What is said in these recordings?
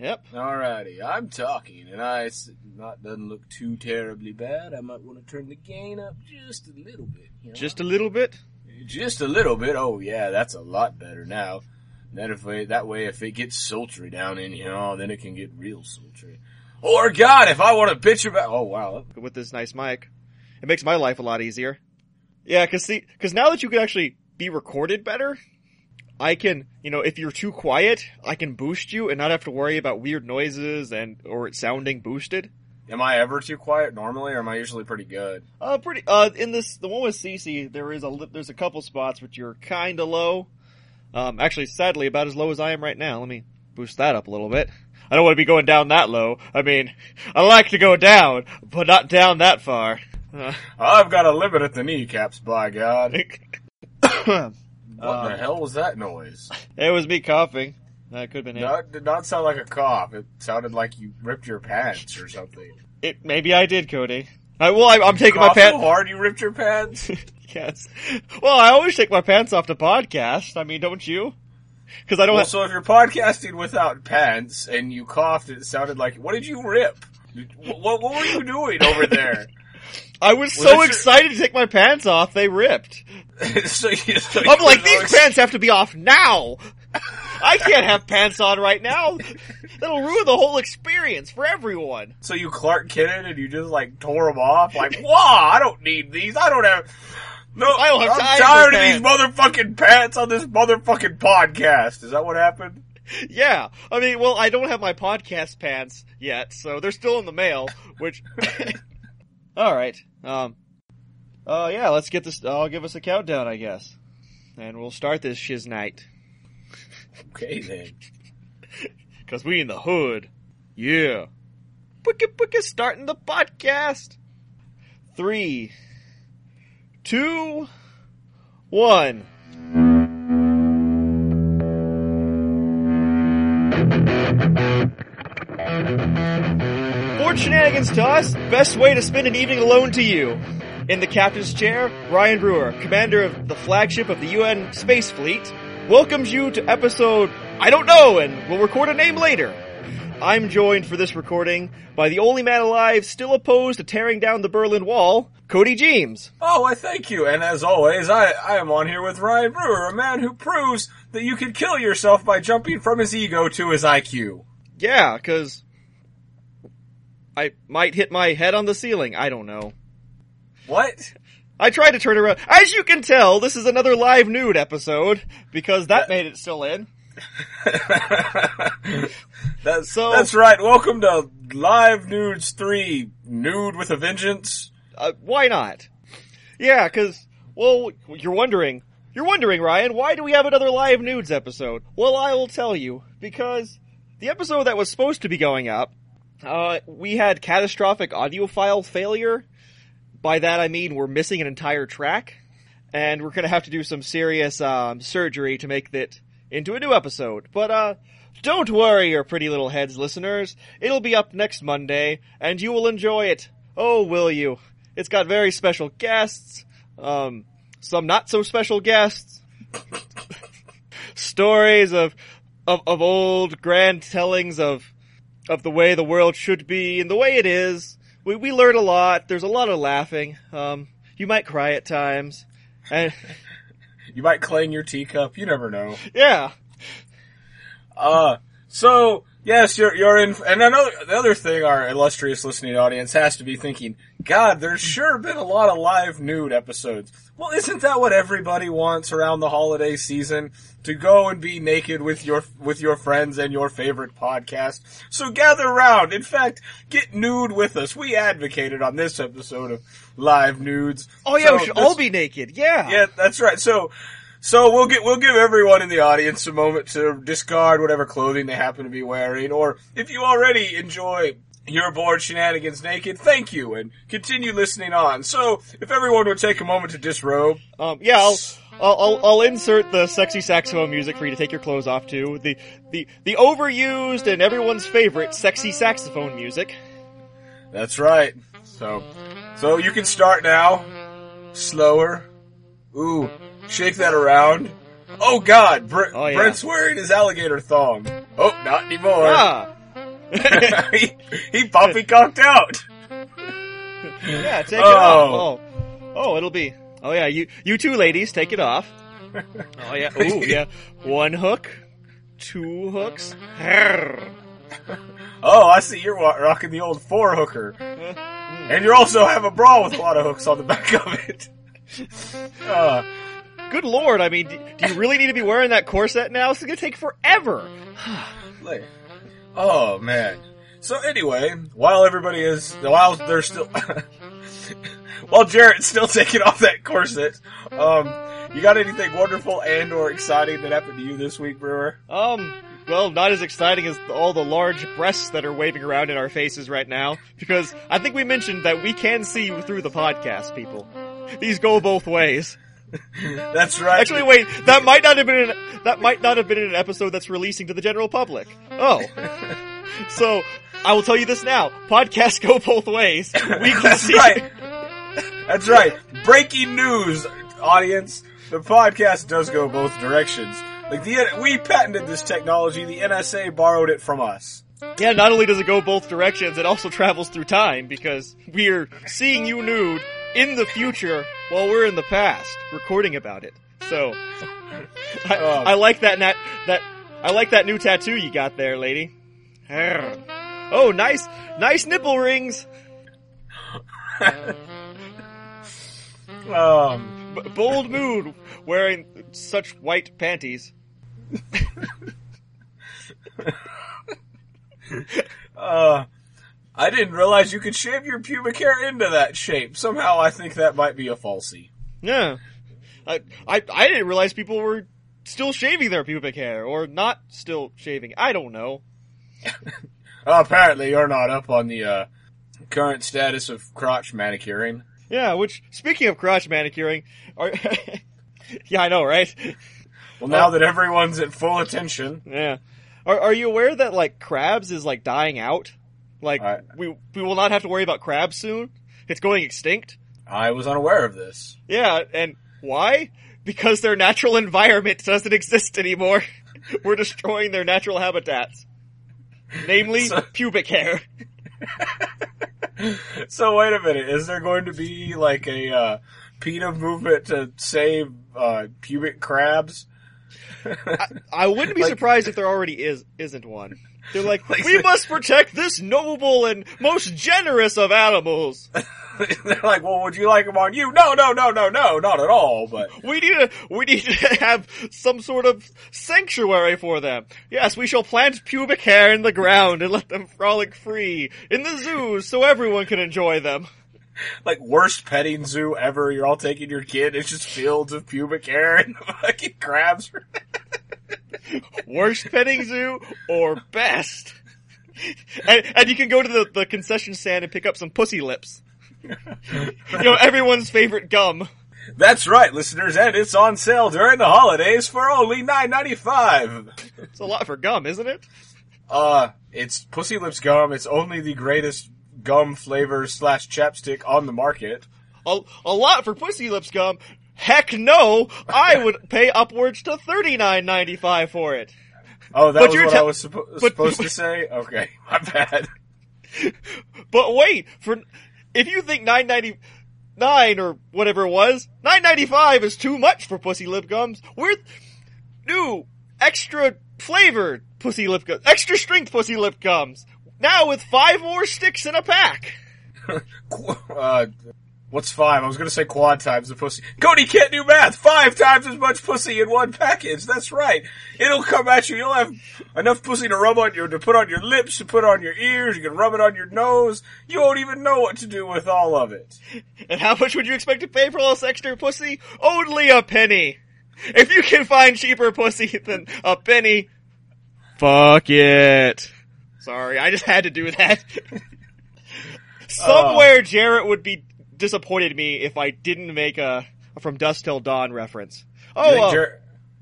Yep. Alrighty, I'm talking, and I not doesn't look too terribly bad. I might want to turn the gain up just a little bit. You know? Just a little bit. just a little bit. Oh yeah, that's a lot better now. Then if that way, if it gets sultry down in here, oh, then it can get real sultry. Or God, if I want to bitch about, oh wow, with this nice mic. It makes my life a lot easier. Yeah, cause see, cause now that you can actually be recorded better, I can, you know, if you're too quiet, I can boost you and not have to worry about weird noises and, or it sounding boosted. am I ever too quiet normally, or am I usually pretty good? Uh, pretty, uh, in this, the one with Cece, there is a, there's a couple spots which you're kinda low. Um, actually, sadly, about as low as I am right now. Let me boost that up a little bit. I don't want to be going down that low. I mean, I like to go down, but not down that far. Uh, I've got a limit at the kneecaps, by God. What the Um, hell was that noise? It was me coughing. That could have been it. did not sound like a cough. It sounded like you ripped your pants or something. it maybe I did, Cody. I, well, I, I'm taking my Cough so pants. hard you ripped your pants? yes. Well, I always take my pants off to podcast. I mean, don't you? Because I don't. well, have, so if you're podcasting without pants and you coughed, it sounded like, what did you rip? What, what were you doing over there? I was was so that your- excited to take my pants off, they ripped. so you, so I'm like, these always- pants have to be off now. I can't have pants on right now. That'll ruin the whole experience for everyone. So you Clark Kent and you just like tore them off? Like, wow, I don't need these. I don't have. No, I don't have I'm tired of these motherfucking pants on this motherfucking podcast. Is that what happened? Yeah. I mean, well, I don't have my podcast pants yet, so they're still in the mail, which. Alright. Um. Uh, yeah, let's get this. I'll give us a countdown, I guess. And we'll start this shiz night. Okay then. Cause we in the hood. Yeah. Pwicka pwicka starting the podcast. Three, two, one. 2, One. Shenanigans to us, best way to spend an evening alone to you. In the captain's chair, Ryan Brewer, commander of the flagship of the UN Space Fleet, welcomes you to episode I don't know and we'll record a name later. I'm joined for this recording by the only man alive still opposed to tearing down the Berlin Wall, Cody James. Oh, I thank you. And as always, I, I am on here with Ryan Brewer, a man who proves that you can kill yourself by jumping from his ego to his IQ. Yeah, cause I might hit my head on the ceiling. I don't know. What? I tried to turn around. As you can tell, this is another live nude episode because that made it still in. that's, So- that's right. Welcome to Live Nudes 3, Nude with a Vengeance. Uh, why not? Yeah, cause, well, you're wondering, you're wondering, Ryan, why do we have another live nudes episode? Well, I will tell you, because the episode that was supposed to be going up, uh, we had catastrophic audio file failure. By that I mean we're missing an entire track, and we're gonna have to do some serious, um, surgery to make it into a new episode. But, uh, don't worry, your pretty little heads listeners. It'll be up next Monday, and you will enjoy it. Oh, will you? It's got very special guests, um, some not so special guests, stories of, of, of old grand tellings of, of the way the world should be and the way it is. We, we learn a lot. There's a lot of laughing. Um, you might cry at times. And, You might clang your teacup. You never know. yeah. Uh, so yes, you're you're in. And another the other thing, our illustrious listening audience has to be thinking, God, there's sure been a lot of live nude episodes. Well, isn't that what everybody wants around the holiday season? To go and be naked with your with your friends and your favorite podcast. So gather round. In fact, get nude with us. We advocated on this episode of live nudes. Oh yeah, So we should this- all be naked. Yeah. yeah, that's right. So, so we'll get we'll give everyone in the audience a moment to discard whatever clothing they happen to be wearing, or if you already enjoy your Bored Shenanigans naked, thank you, and continue listening on. So, if everyone would take a moment to disrobe, Um, yeah, I'll, I'll, I'll, I'll insert the sexy saxophone music for you to take your clothes off to. The, the, the overused and everyone's favorite sexy saxophone music. that's right. So, so you can start now. Slower. Ooh, shake that around. Oh God, Br- Oh, yeah. Brent's wearing his alligator thong. Oh, not anymore. Ah! he, he poppycocked out. Yeah, take it Oh. off. Oh, oh, it'll be. Oh yeah, you you two ladies, take it off. Oh yeah. Ooh yeah. One hook, two hooks. Oh, I see you're rocking the old four hooker. And you also have a bra with a lot of hooks on the back of it. Uh, Good lord! I mean, do, do you really need to be wearing that corset now? It's gonna take forever. like- oh man. So anyway, while everybody is, while they're still, while Jarrett's still taking off that corset, um, you got anything wonderful and or exciting that happened to you this week, Brewer? Um, well, not as exciting as all the large breasts that are waving around in our faces right now, because I think we mentioned that we can see through the podcast, people. These go both ways. That's right. Actually, wait, that might not have been an, that might not have been an episode that's releasing to the general public. Oh. So, I will tell you this now. Podcasts go both ways. We can That's see right. That's right. Breaking news, audience. The podcast does go both directions. Like the we patented this technology. The NSA borrowed it from us. Yeah, not only does it go both directions, it also travels through time because we're seeing you nude in the future while we're in the past recording about it. So, I, Um. I like that nat, that I like that new tattoo you got there, lady. Oh, nice, nice nipple rings. Um, B- bold mood wearing such white panties. uh, I didn't realize you could shave your pubic hair into that shape. Somehow, I think that might be a falsie. Yeah, I, I I didn't realize people were still shaving their pubic hair or not still shaving. I don't know. apparently, you're not up on the uh, current status of crotch manicuring. Yeah, which speaking of crotch manicuring, are yeah, I know, right? Well, now that everyone's at full attention, Yeah, are are you aware that like crabs is like dying out? Like I- we we will not have to worry about crabs soon. It's going extinct. I was unaware of this. Yeah, and why? Because their natural environment doesn't exist anymore. We're destroying their natural habitats. Namely, So- pubic hair. So wait a minute, is there going to be like a uh, PETA movement to save uh, pubic crabs? I wouldn't be Like- surprised if there already is isn't one. They're like, Like- we must protect this noble and most generous of animals. They're like, well, would you like them on you? No, no, no, no, no, not at all. But We need to, we need to have some sort of sanctuary for them. Yes, we shall plant pubic hair in the ground and let them frolic free in the zoos so everyone can enjoy them. like worst petting zoo ever. You're all taking your kid. It's just fields of pubic hair and fucking crabs. Worst petting zoo or best? And, and you can go to the, the concession stand and pick up some pussy lips. You know, everyone's favorite gum. That's right, listeners, and it's on sale during the holidays for only nine ninety five. It's a lot for gum, isn't it? Uh, it's Pussy Lips gum. It's only the greatest gum flavor slash chapstick on the market. A, a lot for pussy lips gum. Heck no! I would pay upwards to thirty nine ninety five for it. Oh, that But was what tell- I was suppo- but- supposed to say. Okay, my bad. But wait, for if you think nine ninety nine or whatever it was, nine ninety five is too much for pussy lip gums. We're new extra flavored pussy lip gums, extra strength pussy lip gums. Now with five more sticks in a pack. Uh, what's five? I was gonna say quad times the pussy. Cody can't do math. Five times as much pussy in one package. That's right. It'll come at you. You'll have enough pussy to rub on your, to put on your lips, to put on your ears. You can rub it on your nose. You won't even know what to do with all of it. And how much would you expect to pay for all this extra pussy? Only a penny. If you can find cheaper pussy than a penny, fuck it. Sorry, I just had to do that. Somewhere Jarrett would be disappointed me if I didn't make a, a From Dusk Till Dawn reference. Do you, Oh, uh,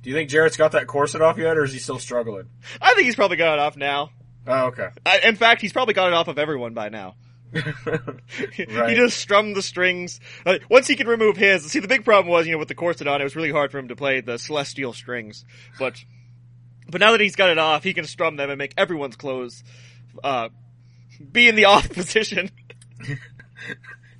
do you think Jarrett's got that corset off yet, or is he still struggling? I think he's probably got it off now. Oh, okay. I, in fact, he's probably got it off of everyone by now. He just strummed the strings. Uh, once he could remove his, see the big problem was, you know, with the corset on, it was really hard for him to play the celestial strings. But, but now that he's got it off, he can strum them and make everyone's clothes uh, be in the off position.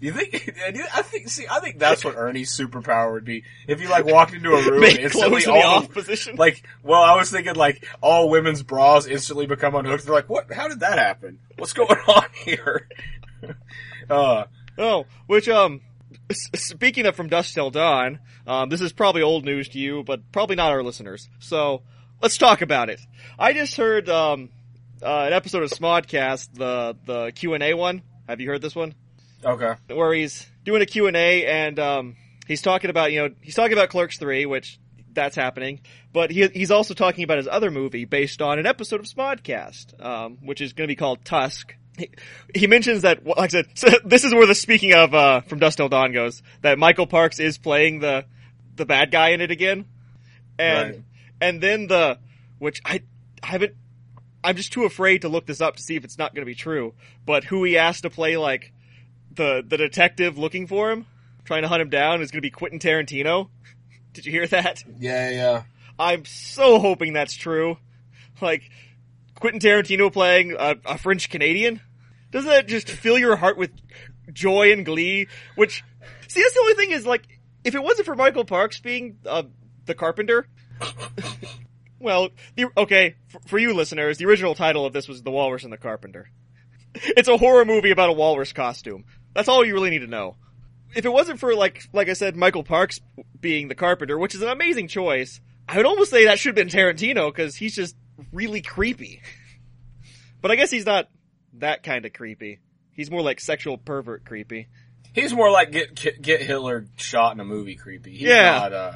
You think? I think. See, I think that's what Ernie's superpower would be. If you like walked into a room and instantly clothes in the all off position. like, well, I was thinking like all women's bras instantly become unhooked. They're like, what? How did that happen? What's going on here? uh, Oh, which um, speaking of from dusk till dawn, um, this is probably old news to you, but probably not our listeners. So let's talk about it. I just heard um, uh, an episode of Smodcast, the the Q and A one. Have you heard this one? okay. Where he's doing a Q and A, and um, he's talking about you know he's talking about Clerks three, which that's happening, but he he's also talking about his other movie based on an episode of Smodcast, um, which is going to be called Tusk. He, he mentions that, like I said, so this is where the speaking of uh, from Dusk Till Dawn goes. That Michael Parks is playing the the bad guy in it again, and Right. And then the which I I haven't. I'm just too afraid to look this up to see if it's not going to be true. But who he asked to play like the the detective looking for him, trying to hunt him down, is going to be Quentin Tarantino. Did you hear that? Yeah, yeah. I'm so hoping that's true. Like Quentin Tarantino playing a, a French Canadian. Doesn't that just fill your heart with joy and glee? Which, see, that's the only thing is like, if it wasn't for Michael Parks being uh, the carpenter, well, the, okay, for, for you listeners, the original title of this was The Walrus and the Carpenter. It's a horror movie about a walrus costume. That's all you really need to know. If it wasn't for like, like I said, Michael Parks being the carpenter, which is an amazing choice, I would almost say that should have been Tarantino because he's just really creepy. But I guess he's not that kind of creepy. He's more like sexual pervert creepy. He's more like get get Hitler shot in a movie creepy. He's Yeah. Not, uh,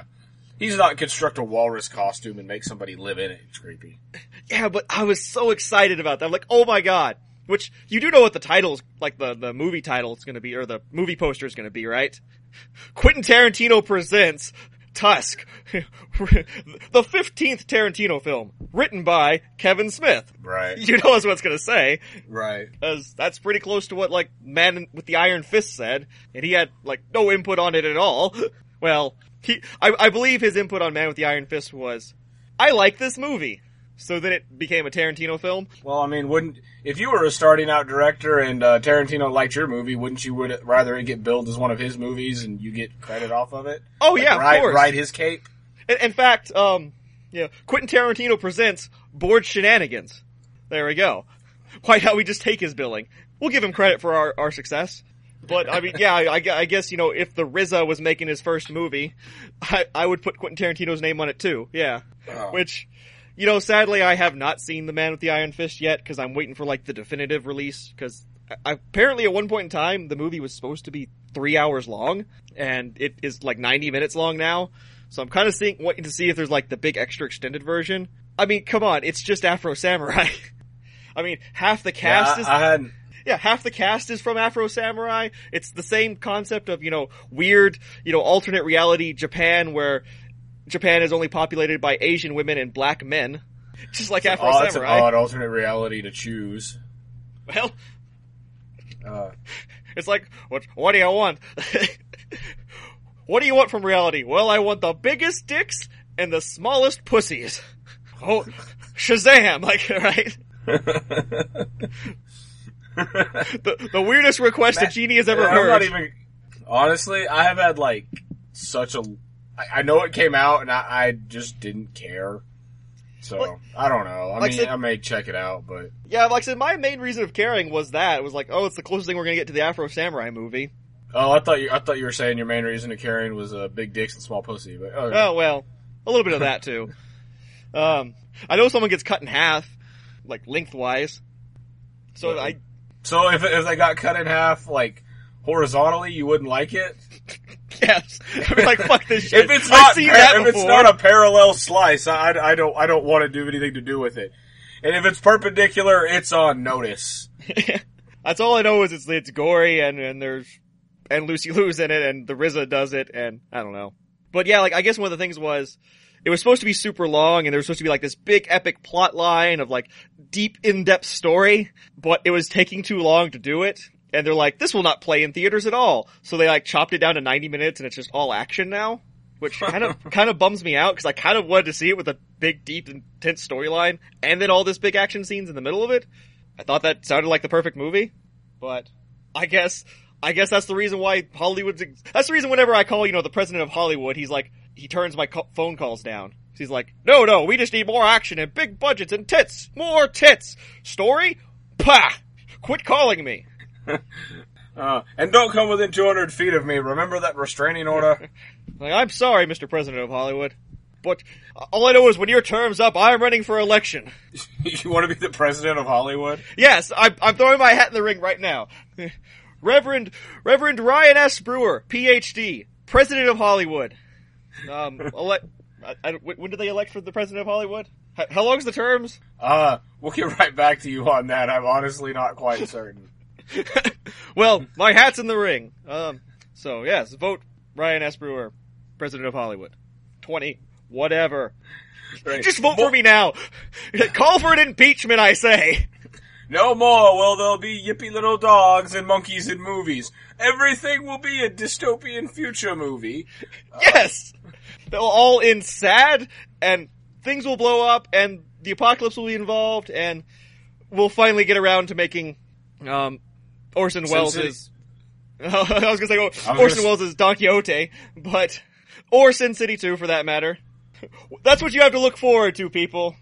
he's not construct a walrus costume and make somebody live in it. It's creepy. Yeah, but I was so excited about that. I'm like, oh my god. Which, you do know what the title's, like the, the movie title is gonna be, or the movie poster is gonna be, right? Quentin Tarantino presents Tusk. the 15th Tarantino film. Written by Kevin Smith. Right. You know that's what it's gonna say. Right. Cause that's pretty close to what, like, Man with the Iron Fist said. And he had, like, no input on it at all. Well, he, I, I believe his input on Man with the Iron Fist was, I like this movie. So then it became a Tarantino film. Well, I mean, wouldn't if you were a starting out director and uh, Tarantino liked your movie, wouldn't you would rather it get billed as one of his movies and you get credit off of it? Oh Like, yeah, ride, of course. ride his cape. In, in fact, um, yeah, Quentin Tarantino presents Bored Shenanigans. There we go. Why don't we just take his billing? We'll give him credit for our, our success. But I mean, yeah, I, I- guess you know if the RZA was making his first movie, I, I would put Quentin Tarantino's name on it too. Yeah, Oh. which. You know, sadly, I have not seen The Man with the Iron Fist yet because I'm waiting for like the definitive release. Because apparently, at one point in time, the movie was supposed to be three hours long, and it is like 90 minutes long now. So I'm kind of seeing, waiting to see if there's like the big extra extended version. I mean, come on, it's just Afro Samurai. I mean, half the cast yeah, is I hadn't. Yeah, half the cast is from Afro Samurai. It's the same concept of, you know, weird, you know, alternate reality Japan where Japan is only populated by Asian women and black men. Just like Afro Samurai. that's an odd alternate reality to choose. Well, Uh, it's like, what, what do you want? what do you want from reality? Well, I want the biggest dicks and the smallest pussies. Oh, Shazam! Like, right? The, the weirdest request a genie has ever I'm heard. not even. Honestly, I have had like such a. I, I know it came out, and I, I just didn't care. So Like- I don't know. I like mean, said- I may check it out, but Yeah, like I said, my main reason of caring was that it was like, oh, it's the closest thing we're gonna get to the Afro Samurai movie. oh, I thought you. I thought you were saying your main reason of caring was uh, big dicks and small pussy. But oh, Oh well, a little bit of that too. Um, I know someone gets cut in half, like lengthwise. So I, so if if they got cut in half like horizontally, you wouldn't like it. yes, I'd be like, fuck this shit. If it's not par- if it's not a parallel slice, I, I don't I don't want to do anything to do with it. And if it's perpendicular, it's on notice. That's all I know is it's it's gory and and there's and Lucy Liu's in it and the RZA does it and I don't know. But yeah, like I guess one of the things was it was supposed to be super long and there was supposed to be like this big epic plot line of like deep in-depth story, but it was taking too long to do it. And they're like, this will not play in theaters at all. So they like chopped it down to 90 minutes and it's just all action now. Which kind of, kind of bums me out because I kind of wanted to see it with a big, deep, intense storyline and then all this big action scenes in the middle of it. I thought that sounded like the perfect movie, but I guess I guess that's the reason why Hollywood's. Ex- that's the reason whenever I call, you know, the president of Hollywood, he's like, he turns my phone calls down. He's like, no, no, we just need more action and big budgets and tits, more tits. Story, pah. Quit calling me. Uh, and don't come within 200 feet of me. Remember that restraining order? Like, I'm sorry, Mr. President of Hollywood, but all I know is when your term's up, I'm running for election. you want to be the president of Hollywood? Yes, I'm, I'm throwing my hat in the ring right now. Reverend Reverend Ryan S. Brewer, PhD, President of Hollywood. Um, elect. I, I, when did they elect for the President of Hollywood? How, how long's the terms? Uh, we'll get right back to you on that. I'm honestly not quite certain. well, my hat's in the ring. Um, so yes, vote Ryan S. Brewer, President of Hollywood. Twenty, whatever. Right. Just vote for me now. Call for an impeachment, I say. No more will there be yippy little dogs and monkeys in movies. Everything will be a dystopian future movie. Yes! They'll all end sad, and things will blow up, and the apocalypse will be involved, and we'll finally get around to making, um, Orson Welles' City. I was gonna say oh, Orson Welles' Don Quixote, but, or Sin City 2 for that matter. That's what you have to look forward to, people.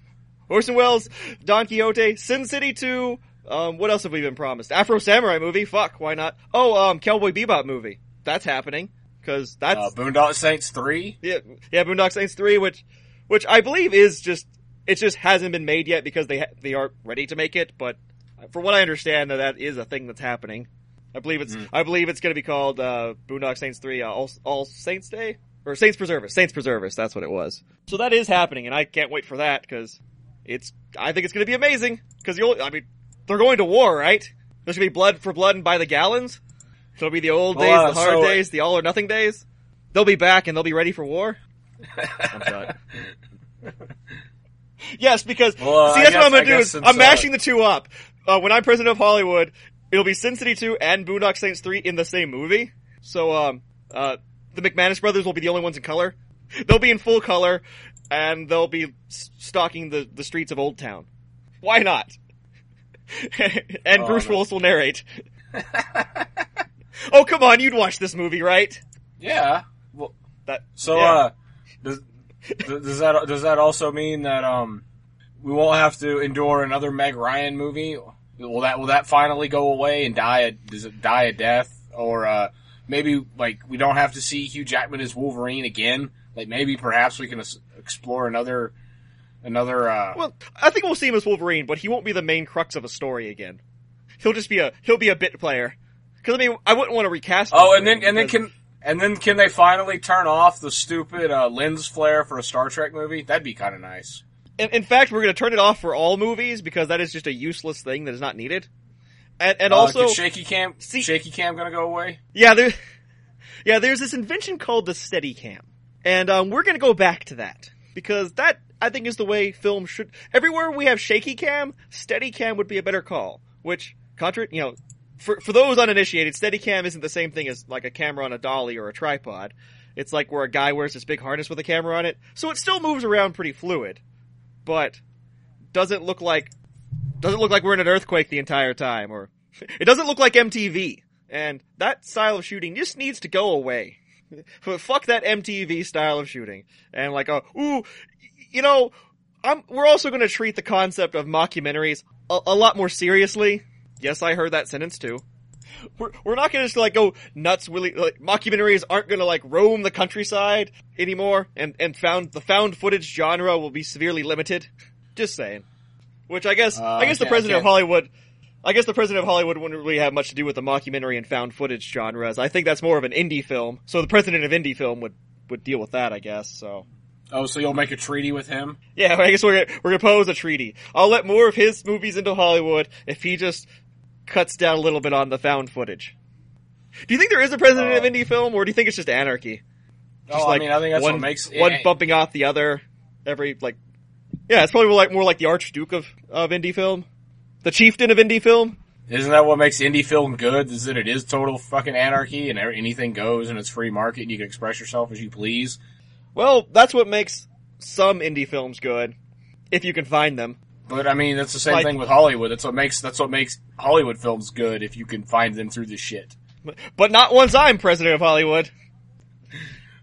Orson Welles, Don Quixote, Sin City 2, um, what else have we been promised? Afro Samurai movie, fuck, why not? Oh, um, Cowboy Bebop movie. That's happening. Cause that's, Uh, Boondock Saints 3? yeah, yeah, Boondock Saints three, which, which I believe is just, it just hasn't been made yet because they ha- they aren't ready to make it. But for what I understand, that that is a thing that's happening. I believe it's, I believe it's going to be called uh, Boondock Saints three, uh, All All Saints Day or Saints Preserve Us, Saints Preserve Us. That's what it was. So that is happening, and I can't wait for that because it's. I think it's going to be amazing because you'll. I mean, they're going to war, right? There's going to be blood for blood and by the gallons. So it'll be the old Well, days, uh, the hard so- days, the all or nothing days. They'll be back and they'll be ready for war. Yes, because Well, uh, see, I that's guess- what I'm gonna do is I'm uh, mashing the two up. Uh, when I'm president of Hollywood, it'll be Sin City 2 and Boondock Saints 3 in the same movie. So, um, uh, the McManus brothers will be the only ones in color. They'll be in full color, and they'll be stalking the, the streets of Old Town. Why not? and Oh, Bruce man. Willis will narrate. oh, come on, you'd watch this movie, right? yeah. Well, That so, yeah. uh, does, does that, does that also mean that, um, we won't have to endure another Meg Ryan movie? Will that, will that finally go away and die a, does it die a death? Or, uh, maybe, like, we don't have to see Hugh Jackman as Wolverine again? Like, maybe perhaps we can explore another, another, uh, Well, I think we'll see him as Wolverine, but he won't be the main crux of a story again. He'll just be a he'll be a bit player. Because I mean, I wouldn't want to recast. Oh, and then and then can and then can they finally turn off the stupid uh, lens flare for a Star Trek movie? That'd be kind of nice. in, in fact, we're going to turn it off for all movies because that is just a useless thing that is not needed. And and Uh, also, shaky cam, See- shaky cam, gonna go away? yeah, there, yeah, there's this invention called the Steadicam, and um, we're going to go back to that because that I think is the way film should. Everywhere we have shaky cam, Steadicam would be a better call. Which, contra, you know, for for those uninitiated, Steadicam isn't the same thing as like a camera on a dolly or a tripod. It's like where a guy wears this big harness with a camera on it, so it still moves around pretty fluid, but doesn't look like doesn't look like we're in an earthquake the entire time, or it doesn't look like MTV. And that style of shooting just needs to go away. Fuck that MTV style of shooting. And like, uh, ooh, you know, I'm, we're also going to treat the concept of mockumentaries a, a lot more seriously. Yes, I heard that sentence too. We're, we're not going to just like go nuts. Really, like, mockumentaries aren't going to like roam the countryside anymore, and and found the found footage genre will be severely limited. Just saying. Which I guess Uh, I guess the yeah, president of Hollywood. I guess the president of Hollywood wouldn't really have much to do with the mockumentary and found footage genres. I think that's more of an indie film. So the president of indie film would would deal with that, I guess. So Oh, so you'll make a treaty with him? yeah, I guess we're gonna, we're gonna pose a treaty. I'll let more of his movies into Hollywood if he just cuts down a little bit on the found footage. Do you think there is a president Uh, of indie film, or do you think it's just anarchy? Just oh, I mean, I think that's one, what makes one bumping off the other every like. Yeah, it's probably more like more like the Archduke of of indie film, the chieftain of indie film. Isn't that what makes indie film good? Is that it is total fucking anarchy and anything goes and it's free market and you can express yourself as you please? Well, that's what makes some indie films good, if you can find them. But I mean, that's the same Like- thing with Hollywood. That's what makes that's what makes Hollywood films good. If you can find them through the shit. But not once I'm president of Hollywood.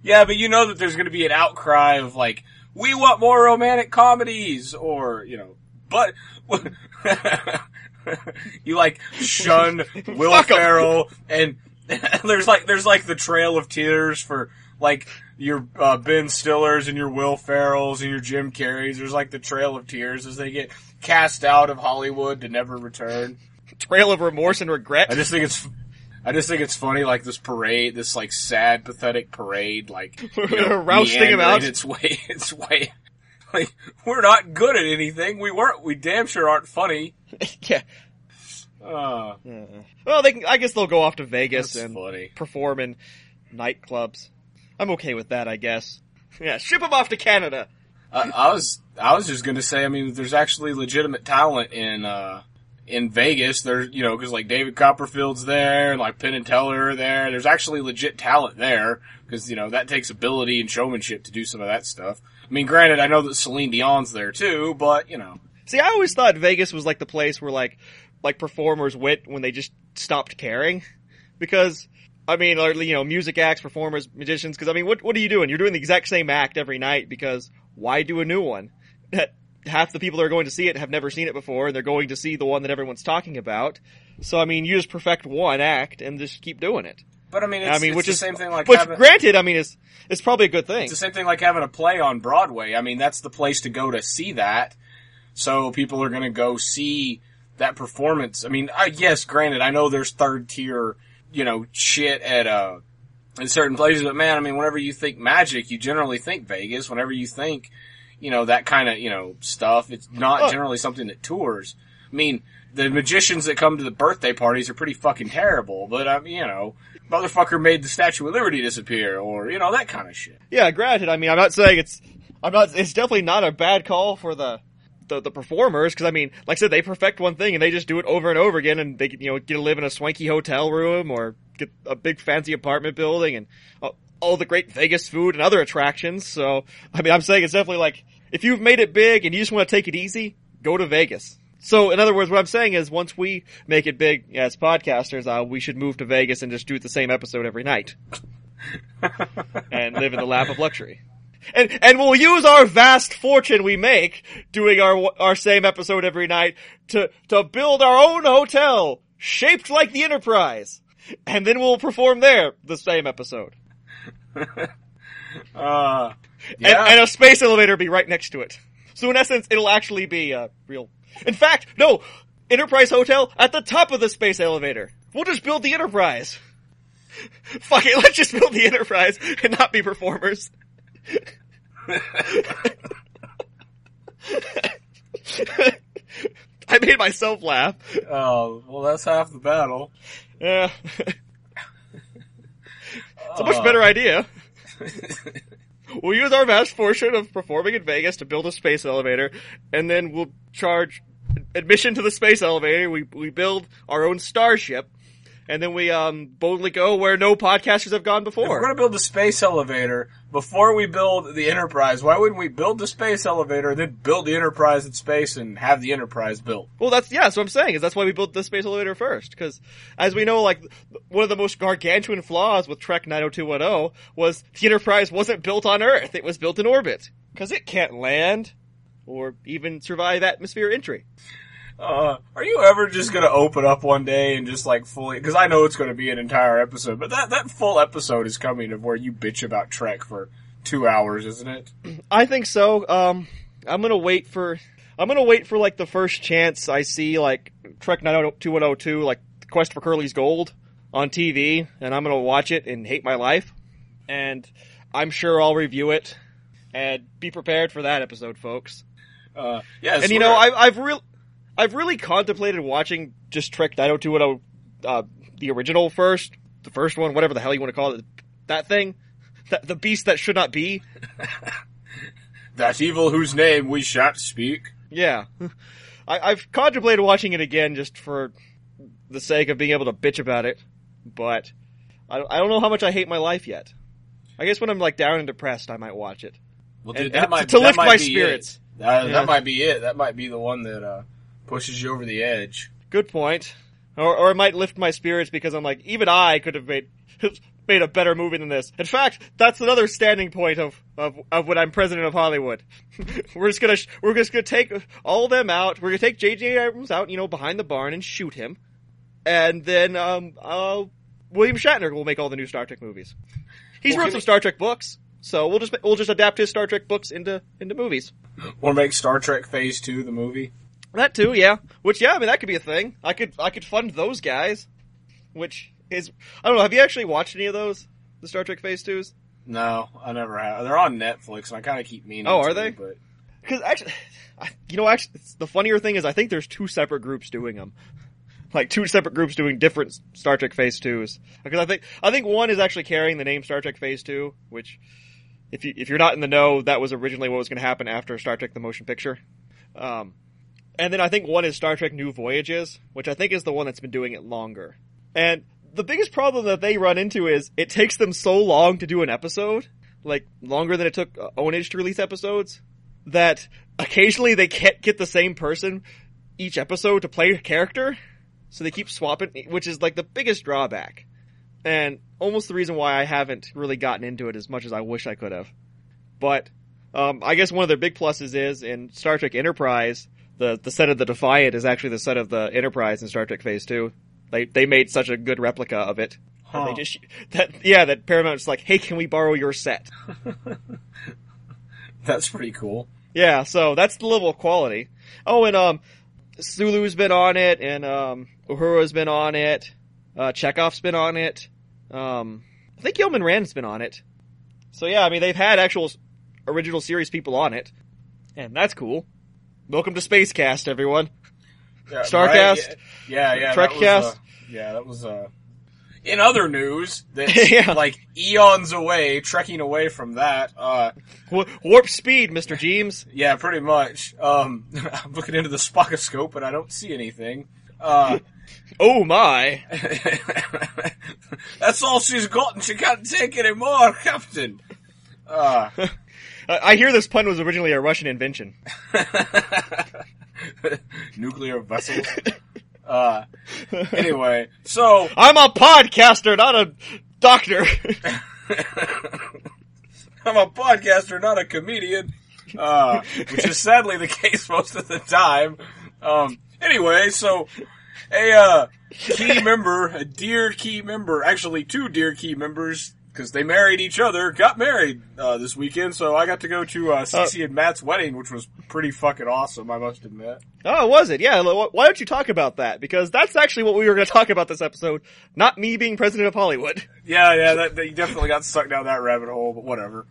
Yeah, but you know that there's going to be an outcry of like, we want more romantic comedies, or you know, but you like shun Will. Ferrell, and there's like there's like the Trail of Tears for like your uh, Ben Stillers and your Will Ferrells and your Jim Carreys. There's like the Trail of Tears as they get cast out of Hollywood to never return. Trail of remorse and regret. I just think it's. I just think it's funny, like this parade, this like sad, pathetic parade, like you know, Rousting him out. Its way, its way. Like we're not good at anything. We weren't. We damn sure aren't funny. yeah. Uh, Well, they can, I guess they'll go off to Vegas and funny. perform in nightclubs. I'm okay with that, I guess. Yeah, ship them off to Canada. I, I was. I was just gonna say. I mean, there's actually legitimate talent in uh in Vegas. There's you know because like David Copperfield's there and like Penn and Teller are there. There's actually legit talent there because you know that takes ability and showmanship to do some of that stuff. I mean, granted, I know that Celine Dion's there too, but you know. See, I always thought Vegas was like the place where like like performers went when they just stopped caring, because I mean, or, you know, music acts, performers, magicians. Because I mean, what what are you doing? You're doing the exact same act every night. Because why do a new one? That half the people that are going to see it have never seen it before, and they're going to see the one that everyone's talking about. So I mean, you just perfect one act and just keep doing it. But I mean, it's, I mean, which the is same thing like which, having, granted, I mean, it's it's probably a good thing. It's the same thing like having a play on Broadway. I mean, that's the place to go to see that. So people are going to go see that performance. I mean, I, yes, granted, I know there's third tier, you know, shit at, uh, in certain places, but man, I mean, whenever you think magic, you generally think Vegas. Whenever you think, you know, that kind of, you know, stuff, it's not generally something that tours. I mean, the magicians that come to the birthday parties are pretty fucking terrible, but I mean, you know, motherfucker made the Statue of Liberty disappear, or, you know, that kind of shit. Yeah, granted. I mean, I'm not saying it's, I'm not. It's definitely not a bad call for the, the, the performers because I mean, like I said, they perfect one thing and they just do it over and over again, and they you know get to live in a swanky hotel room or get a big fancy apartment building and uh, all the great Vegas food and other attractions. So I mean, I'm saying it's definitely like if you've made it big and you just want to take it easy, go to Vegas. So, in other words, what I'm saying is, once we make it big as podcasters, uh, we should move to Vegas and just do the same episode every night and live in the lap of luxury. And and we'll use our vast fortune we make doing our our same episode every night to to build our own hotel shaped like the Enterprise, and then we'll perform there the same episode. Uh, And, yeah. and a space elevator be right next to it. So in essence, it'll actually be uh, real. In fact, no, Enterprise Hotel at the top of the space elevator. We'll just build the Enterprise. Fuck it, let's just build the Enterprise and not be performers. I made myself laugh. oh, well, that's half the battle. Yeah. it's a much uh. better idea. We'll use our vast fortune of performing in Vegas to build a space elevator, and then we'll charge admission to the space elevator. We we build our own starship, and then we um boldly go where no podcasters have gone before. If we're going to build the space elevator before we build the Enterprise, why wouldn't we build the space elevator, and then build the Enterprise in space and have the Enterprise built? Well, that's yeah. So I'm saying. Is that's why we built the space elevator first. Because as we know, like one of the most gargantuan flaws with Trek 90210 was the Enterprise wasn't built on Earth. It was built in orbit because it can't land or even survive atmosphere entry. Uh, are you ever just going to open up one day and just like fully, because I know it's going to be an entire episode, but that, that full episode is coming of where you bitch about Trek for two hours, isn't it? I think so. Um, I'm gonna wait for. I'm gonna wait for like the first chance I see like Trek 90210 like Quest for Curly's Gold on TV, and I'm gonna watch it and hate my life. And I'm sure I'll review it. And be prepared for that episode, folks. Uh, yeah, and you know, I've I've real I've really contemplated watching just Trek 90210, uh, the original first, the first one, whatever the hell you want to call it, that thing, that the beast that should not be. that evil whose name we shan't speak. Yeah. I, I've contemplated watching it again just for the sake of being able to bitch about it, but I, I don't know how much I hate my life yet. I guess when I'm like down and depressed, I might watch it. Well, And- dude, that and might to that lift might my be spirits. it. That, Yeah. that might be it. That might be the one that uh, pushes you over the edge. Good point. Or, or it might lift my spirits because I'm like, even I could have made made a better movie than this. In fact, that's another standing point of of, of when I'm president of Hollywood. we're just gonna we're just gonna take all of them out. We're gonna take J.J. Abrams out, you know, behind the barn and shoot him, and then um uh William Shatner will make all the new Star Trek movies. He's Well, wrote some Star Trek books, so we'll just we'll just adapt his Star Trek books into into movies. Or make Star Trek Phase Two the movie. That too, yeah. Which, yeah, I mean, that could be a thing. I could, I could fund those guys. Which is, I don't know. Have you actually watched any of those? The Star Trek Phase Twos? No, I never have. They're on Netflix, and I kind of keep meaning. Oh, are to, they? But Because actually, you know, actually, the funnier thing is, I think there's two separate groups doing them. Like two separate groups doing different Star Trek Phase Twos. Because I think, I think one is actually carrying the name Star Trek Phase Two, which, if you if you're not in the know, that was originally what was going to happen after Star Trek: The Motion Picture. Um, and then I think one is Star Trek New Voyages, which I think is the one that's been doing it longer. And the biggest problem that they run into is it takes them so long to do an episode, like longer than it took uh, Onage to release episodes, that occasionally they can't get the same person each episode to play a character. So they keep swapping, which is like the biggest drawback. And almost the reason why I haven't really gotten into it as much as I wish I could have. But um, I guess one of their big pluses is in Star Trek Enterprise, the the set of the Defiant is actually the set of the Enterprise in Star Trek Phase Two. They they made such a good replica of it. Huh. They just that yeah that Paramount's like, hey, can we borrow your set? that's pretty cool. Yeah, so that's the level of quality. Oh, and um, Sulu's been on it, and um, Uhura's been on it. Uh, Chekov's been on it. Um, I think Yeoman Rand's been on it. So yeah, I mean they've had actual original series people on it, and that's cool. Welcome to Spacecast, everyone. Yeah, Starcast? right? Yeah, yeah. that was, Trekcast? uh, yeah, that was. Uh, in other news, that Yeah. like eons away, trekking away from that. Uh, warp speed, Mr. Jeems. yeah, pretty much. Um, I'm looking into the spockoscope and I don't see anything. Uh, Oh my! that's all she's got, and she can't take any more, Captain. Uh, I I hear this pun was originally a Russian invention. nuclear vessels. Uh, anyway, so I'm a podcaster, not a doctor. I'm a podcaster, not a comedian, uh, which is sadly the case most of the time. Um, anyway, so a uh, key member, a dear key member, actually two dear key members, because they married each other, got married uh, this weekend. So I got to go to uh, Cece and Matt's wedding, which was pretty fucking awesome. I must admit. Oh, was it? Yeah. Why don't you talk about that? Because that's actually what we were going to talk about this episode. Not me being president of Hollywood. Yeah, yeah, that, that you definitely got sucked down that rabbit hole, but whatever.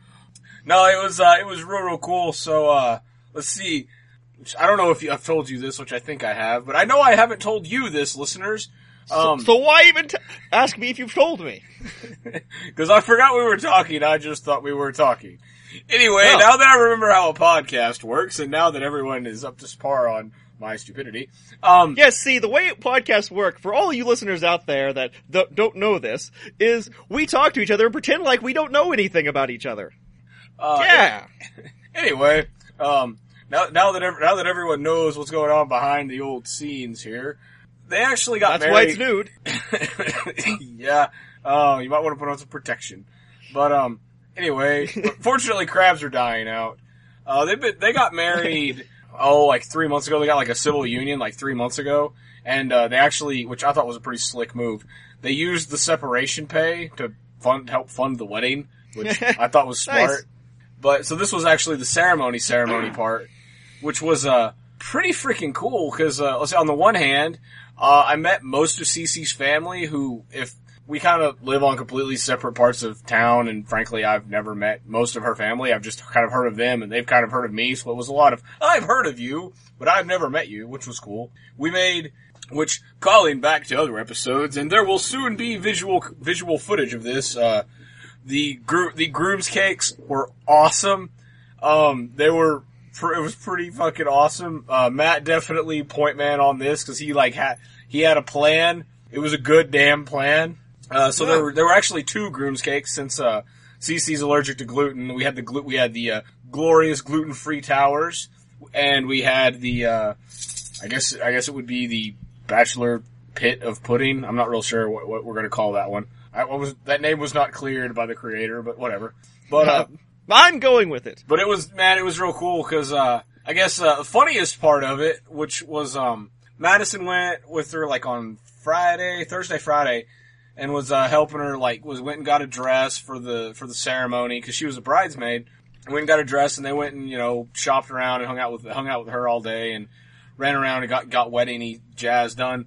No, it was uh, it was real, real cool. So uh, let's see. I don't know if I've told you this, which I think I have, but I know I haven't told you this, listeners. Um, so why even t- ask me if you've told me? because I forgot we were talking. I just thought we were talking. Anyway, Oh. now that I remember how a podcast works, and now that everyone is up to par on my stupidity, um, Yes, see, the way podcasts work, for all you listeners out there that th- don't know this, is we talk to each other and pretend like we don't know anything about each other. uh, yeah. Anyway, um, now now that ev- now that everyone knows what's going on behind the old scenes here, they actually got married. That's why it's nude. yeah. Oh, you might want to put on some protection. But um, anyway, fortunately, crabs are dying out. Uh, they been they got married. oh, like three months ago. They got like a civil union like three months ago, and uh, they actually, which I thought was a pretty slick move. They used the separation pay to fund help fund the wedding, which I thought was smart. Nice. But so this was actually the ceremony ceremony part, which was uh pretty freaking cool because uh, let's say on the one hand, uh, I met most of Cece's family who, if we kind of live on completely separate parts of town, and frankly, I've never met most of her family. I've just kind of heard of them, and they've kind of heard of me. So it was a lot of I've heard of you, but I've never met you, which was cool. We made. Which, calling back to other episodes, and there will soon be visual visual footage of this. Uh, the gro- the grooms cakes were awesome. Um, they were it was pretty fucking awesome. Uh, Matt definitely point man on this because he like had he had a plan. It was a good damn plan. Uh, so there were there were actually two grooms cakes since uh, Cece's allergic to gluten. We had the glu- we had the uh, glorious gluten free towers. and we had the, uh, I guess, I guess it would be the bachelor pit of pudding. I'm not real sure what, what we're going to call that one. I what was that name was not cleared by the creator, but whatever. But uh, I'm going with it. but it was man, it was real cool because uh, I guess uh, the funniest part of it, which was um, Madison went with her like on Friday, Thursday, Friday, and was uh, helping her like was went and got a dress for the for the ceremony because she was a bridesmaid. Went and got a dress, and they went and you know shopped around and hung out with hung out with her all day and ran around and got got weddingy jazz done.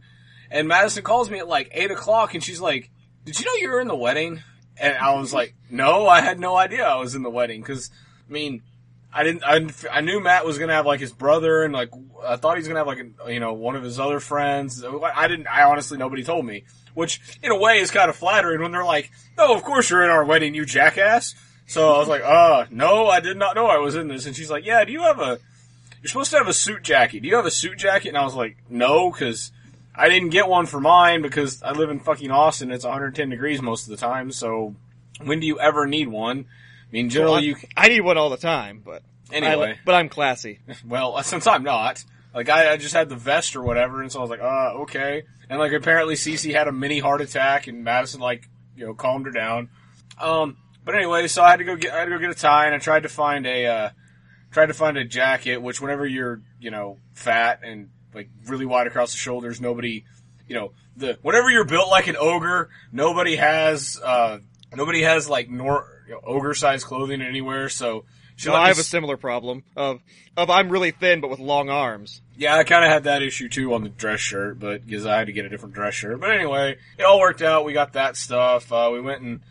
And Madison calls me at like eight o'clock, and she's like, "Did you know you were in the wedding?" And I was like, "No, I had no idea I was in the wedding." Because I mean, I didn't. I, I knew Matt was gonna have like his brother, and like I thought he was gonna have like a, you know one of his other friends. I didn't. I honestly nobody told me, which in a way is kind of flattering when they're like, "No, of course you're in our wedding, you jackass." So I was like, "Uh, no, I did not know I was in this." And she's like, "Yeah, do you have a? You're supposed to have a suit jacket. Do you have a suit jacket?" And I was like, "No, because." I didn't get one for mine because I live in fucking Austin. It's 110 degrees most of the time. So when do you ever need one? I mean, generally you, I need one all the time, but anyway. I, but I'm classy. Well, since I'm not, like I, I just had the vest or whatever, and so I was like, uh, okay. And like apparently Cece had a mini heart attack, and Madison like you know calmed her down. Um, but anyway, so I had to go get I had to go get a tie, and I tried to find a uh, tried to find a jacket. Which whenever you're you know fat and like really wide across the shoulders, nobody you know the whenever you're built like an ogre, nobody has uh nobody has like nor you know, ogre sized clothing anywhere. So she No, I have a s- similar problem of of I'm really thin but with long arms. Yeah, I kind of had that issue too on the dress shirt, but because I had to get a different dress shirt. But anyway, it all worked out. We got that stuff. Uh, we went and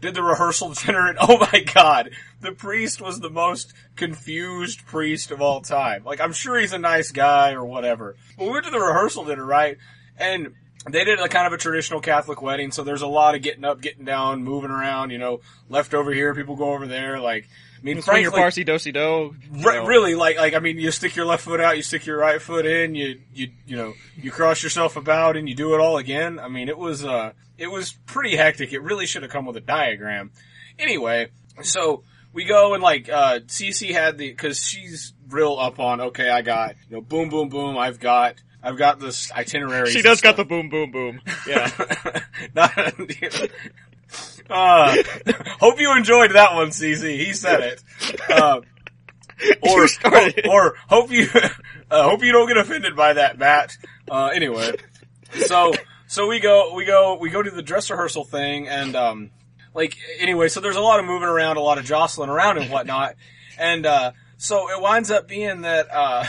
did the rehearsal dinner, and oh my god, the priest was the most confused priest of all time. Like, I'm sure he's a nice guy or whatever. But we went to the rehearsal dinner, right? And they did a kind of a traditional Catholic wedding, so there's a lot of getting up, getting down, moving around. You know, left over here, people go over there. Like, I mean, Swing your frankly, Parsi do do. Really, like, like I mean, you stick your left foot out, you stick your right foot in, you, you, you know, you cross yourself about, and you do it all again. I mean, it was, uh, it was pretty hectic. It really should have come with a diagram. Anyway, so we go and like, uh, Cece had the, cause she's real up on, okay, I got, you know, boom, boom, boom, I've got, I've got this itinerary. She does got the boom boom boom. Yeah. Not, uh, hope you enjoyed that one, Cece. He said it. Uh, or, started or hope you, uh, hope you don't get offended by that, Matt. Uh, anyway, so, so we go, we go, we go to the dress rehearsal thing and, um, like, anyway, so there's a lot of moving around, a lot of jostling around and whatnot. And, uh, so it winds up being that, uh,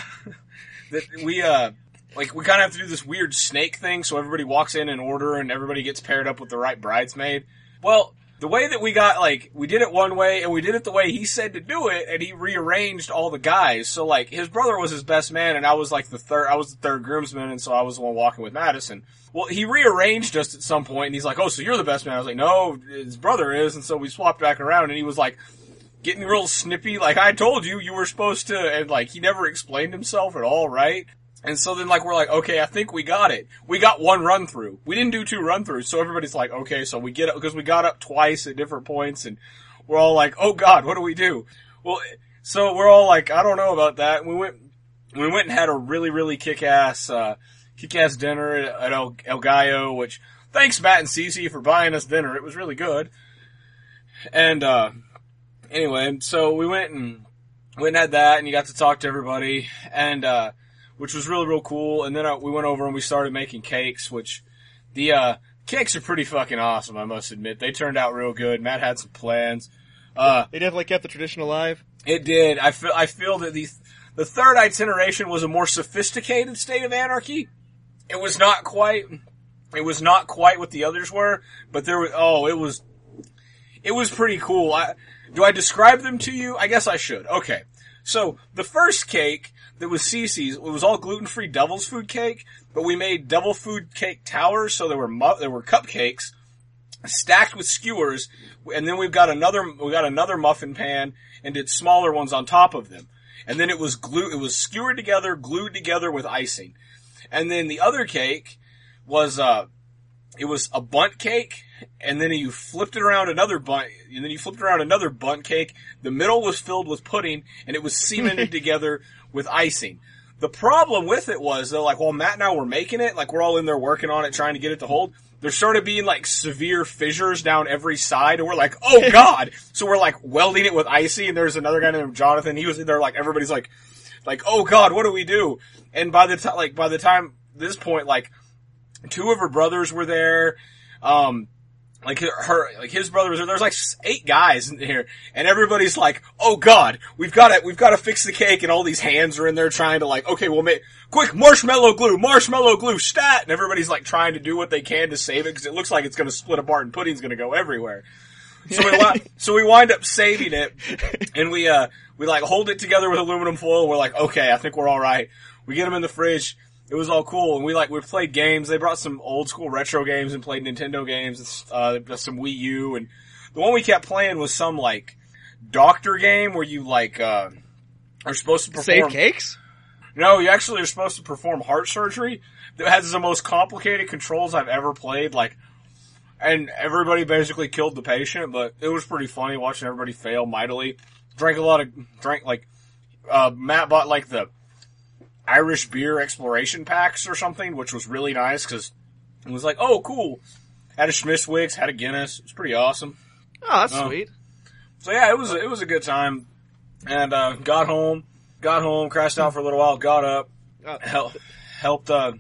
that we, uh, like we kind of have to do this weird snake thing so everybody walks in in order and everybody gets paired up with the right bridesmaid. Well, the way that we got like we did it one way and we did it the way he said to do it and he rearranged all the guys. So like his brother was his best man and I was like the third I was the third groomsman and so I was the one walking with Madison. Well, he rearranged us at some point and he's like, "Oh, so you're the best man." I was like, "No, his brother is." And so we swapped back around and he was like getting real snippy like I told you you were supposed to and like he never explained himself at all, right? And so then like we're like, okay, I think we got it. We got one run through. We didn't do two run throughs. So everybody's like, okay, so we get it because we got up twice at different points and we're all like, oh god, what do we do? Well, so we're all like, I don't know about that. We went, we went and had a really, really kick-ass, uh, kick-ass dinner at, at El, El Gallo, which thanks Matt and Cece for buying us dinner. It was really good. And, uh, anyway, so we went and went and had that and you got to talk to everybody and, uh, which was really, real cool. And then uh, we went over and we started making cakes, which the, uh, cakes are pretty fucking awesome, I must admit. They turned out real good. Matt had some plans. Uh, They definitely kept the tradition alive. it did. I feel, I feel that the, the third itineration was a more sophisticated state of anarchy. It was not quite, it was not quite what the others were, but there was, oh, it was, it was pretty cool. I, do I describe them to you? I guess I should. Okay. So, the first cake that was Cece's, it was all gluten-free devil's food cake, but we made devil food cake towers, so there were mu- there were cupcakes stacked with skewers, and then we've got another we got another muffin pan and did smaller ones on top of them. And then it was glue it was skewered together, glued together with icing. And then the other cake was uh it was a Bundt cake, and then you flipped it around another Bundt, and then you flipped around another Bundt cake. The middle was filled with pudding, and it was cemented together with icing. The problem with it was though, like while Matt and I were making it, like we're all in there working on it, trying to get it to hold. There started being like severe fissures down every side, and we're like, "Oh God!" so we're like welding it with icy, and there's another guy named Jonathan. He was in there, like everybody's like, "Like, oh God, what do we do?" And by the time, like by the time this point, like two of her brothers were there. Um, like her, like his brother was there. There's like eight guys in here, and everybody's like, "Oh God, we've got to, we've got to fix the cake." And all these hands are in there trying to like, "Okay, we'll make quick marshmallow glue, marshmallow glue, stat!" And everybody's like trying to do what they can to save it because it looks like it's going to split apart and pudding's going to go everywhere. So we, so we wind up saving it, and we uh we like hold it together with aluminum foil. We're like, okay, I think we're all right. We get them in the fridge. It was all cool, and we like we played games. They brought some old school retro games and played Nintendo games. Uh, some Wii U, and the one we kept playing was some like doctor game where you like uh are supposed to perform. Save cakes? No, you actually are supposed to perform heart surgery. That has the most complicated controls I've ever played. Like, and everybody basically killed the patient, but it was pretty funny watching everybody fail mightily. Drank a lot of drank like uh, Matt bought like the Irish beer exploration packs or something, which was really nice because it was like, oh, cool. Had a Smithwick's, had a Guinness. It was pretty awesome. Oh, that's Oh. sweet. So yeah, it was it was a good time, and uh, got home, got home, crashed out for a little while, got up, Uh, help, helped uh,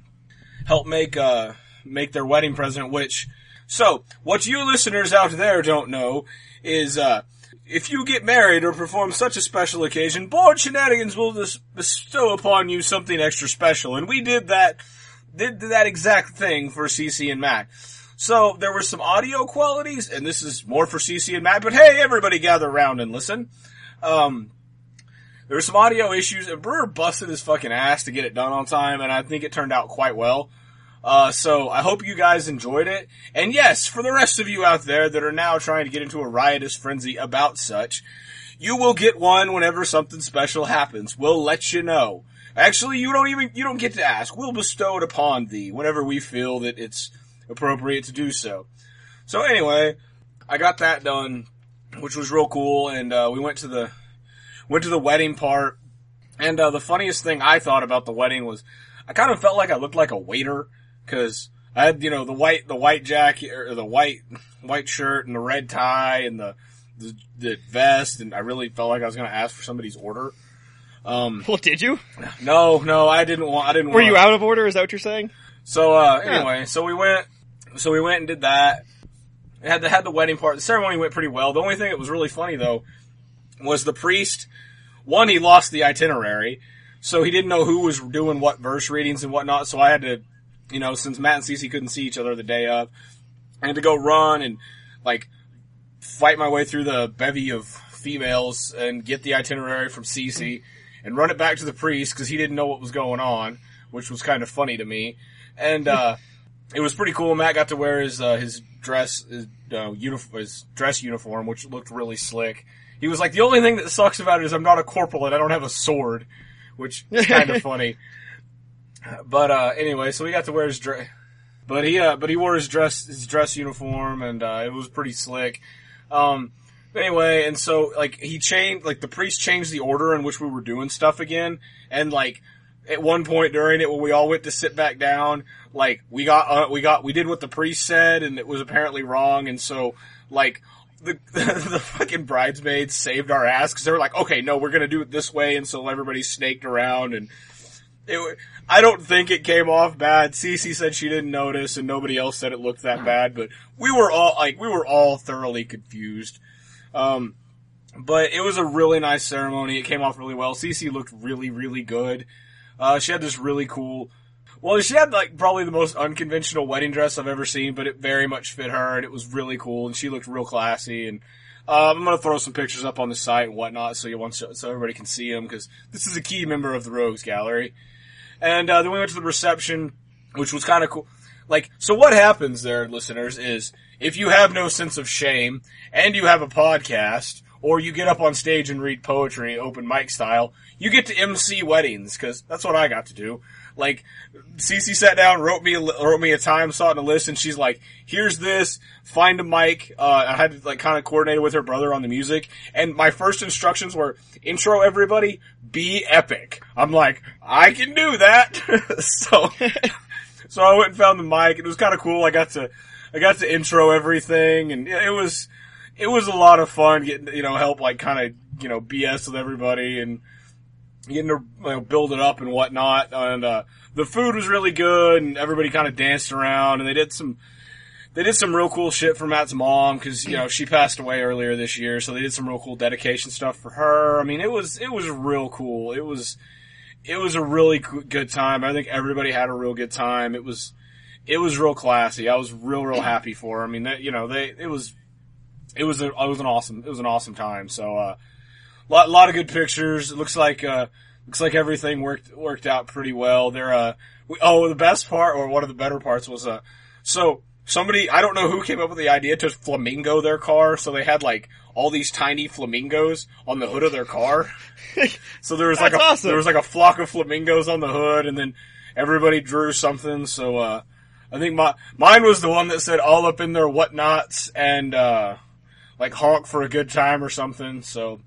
helped make uh, make their wedding present. Which, so what you listeners out there don't know is uh, if you get married or perform such a special occasion, Bored Shenanigans will bestow upon you something extra special, and we did that did that exact thing for Cece and Matt. So there were some audio qualities, and this is more for Cece and Matt, but hey, everybody gather around and listen. Um, there were some audio issues, and Brewer busted his fucking ass to get it done on time, and I think it turned out quite well. Uh, so I hope you guys enjoyed it. And yes, for the rest of you out there that are now trying to get into a riotous frenzy about such, you will get one whenever something special happens. We'll let you know. Actually, you don't even, you don't get to ask. We'll bestow it upon thee whenever we feel that it's appropriate to do so. So anyway, I got that done, which was real cool, and, uh, we went to the, went to the wedding part, and, uh, the funniest thing I thought about the wedding was, I kind of felt like I looked like a waiter, cause I had, you know, the white, the white jacket, or the white, white shirt and the red tie and the, the, the vest, and I really felt like I was gonna ask for somebody's order. Um, Well, did you? no, no, I didn't want, I didn't Were want you out of order? Is that what you're saying? so uh, Yeah. anyway, so we went, so we went and did that. We had the had the wedding part. The ceremony went pretty well. The only thing that was really funny though was the priest. One, he lost the itinerary, so he didn't know who was doing what verse readings and whatnot. So I had to, you know, since Matt and Cece couldn't see each other the day of, I had to go run and like fight my way through the bevy of females and get the itinerary from Cece and run it back to the priest because he didn't know what was going on, which was kind of funny to me. And uh, it was pretty cool. Matt got to wear his uh, his dress his, uh, uniform, his dress uniform, which looked really slick. He was like, the only thing that sucks about it is I'm not a corporal and I don't have a sword, which is kind of funny. But uh, anyway, so we got to wear his dress. But he, uh, but he wore his dress, his dress uniform, and uh, it was pretty slick. Um, anyway, and so like he changed, like the priest changed the order in which we were doing stuff again, and like at one point during it when we all went to sit back down, like we got, uh, we got, we did what the priest said, and it was apparently wrong, and so like the the fucking bridesmaids saved our ass because they were like, okay, no, we're gonna do it this way, and so everybody snaked around and. It, I don't think it came off bad. Cece said she didn't notice, and nobody else said it looked that bad. But we were all like, we were all thoroughly confused. Um, but it was a really nice ceremony. It came off really well. Cece looked really, really good. Uh, she had this really cool. Well, she had like probably the most unconventional wedding dress I've ever seen, but it very much fit her, and it was really cool. And she looked real classy. And uh, I'm gonna throw some pictures up on the site and whatnot, so you want so everybody can see them because this is a key member of the Rogues Gallery. And uh, then we went to the reception, which was kind of cool. Like, so what happens there, listeners, is if you have no sense of shame and you have a podcast, or you get up on stage and read poetry, open mic style, you get to MC weddings, because that's what I got to do. Like Cece sat down, wrote me a wrote me a time slot and a list, and she's like, "Here's this. Find a mic." Uh, I had to like kind of coordinate with her brother on the music, and my first instructions were intro everybody, be epic. I'm like, I can do that. so, so I went and found the mic. It was kind of cool. I got to I got to intro everything, and it was it was a lot of fun getting you know help like kind of you know BS with everybody and getting to you know, build it up and whatnot. And uh, the food was really good, and everybody kind of danced around, and they did some they did some real cool shit for Matt's mom because you know she passed away earlier this year, so they did some real cool dedication stuff for her. I mean, it was it was real cool. It was it was a really good time. I think everybody had a real good time. It was it was real classy. I was real real happy for. Her. I mean, that, you know, they it was it was a, it was an awesome it was an awesome time. So uh, lot lot of good pictures. It looks like uh, looks like everything worked worked out pretty well. There uh we, oh the best part or one of the better parts was uh so somebody I don't know who came up with the idea to flamingo their car. So they had like all these tiny flamingos on the hood of their car. So there was like a awesome. there was like a flock of flamingos on the hood, and then everybody drew something. So uh, I think my mine was the one that said all up in their whatnots and uh, like honk for a good time or something. So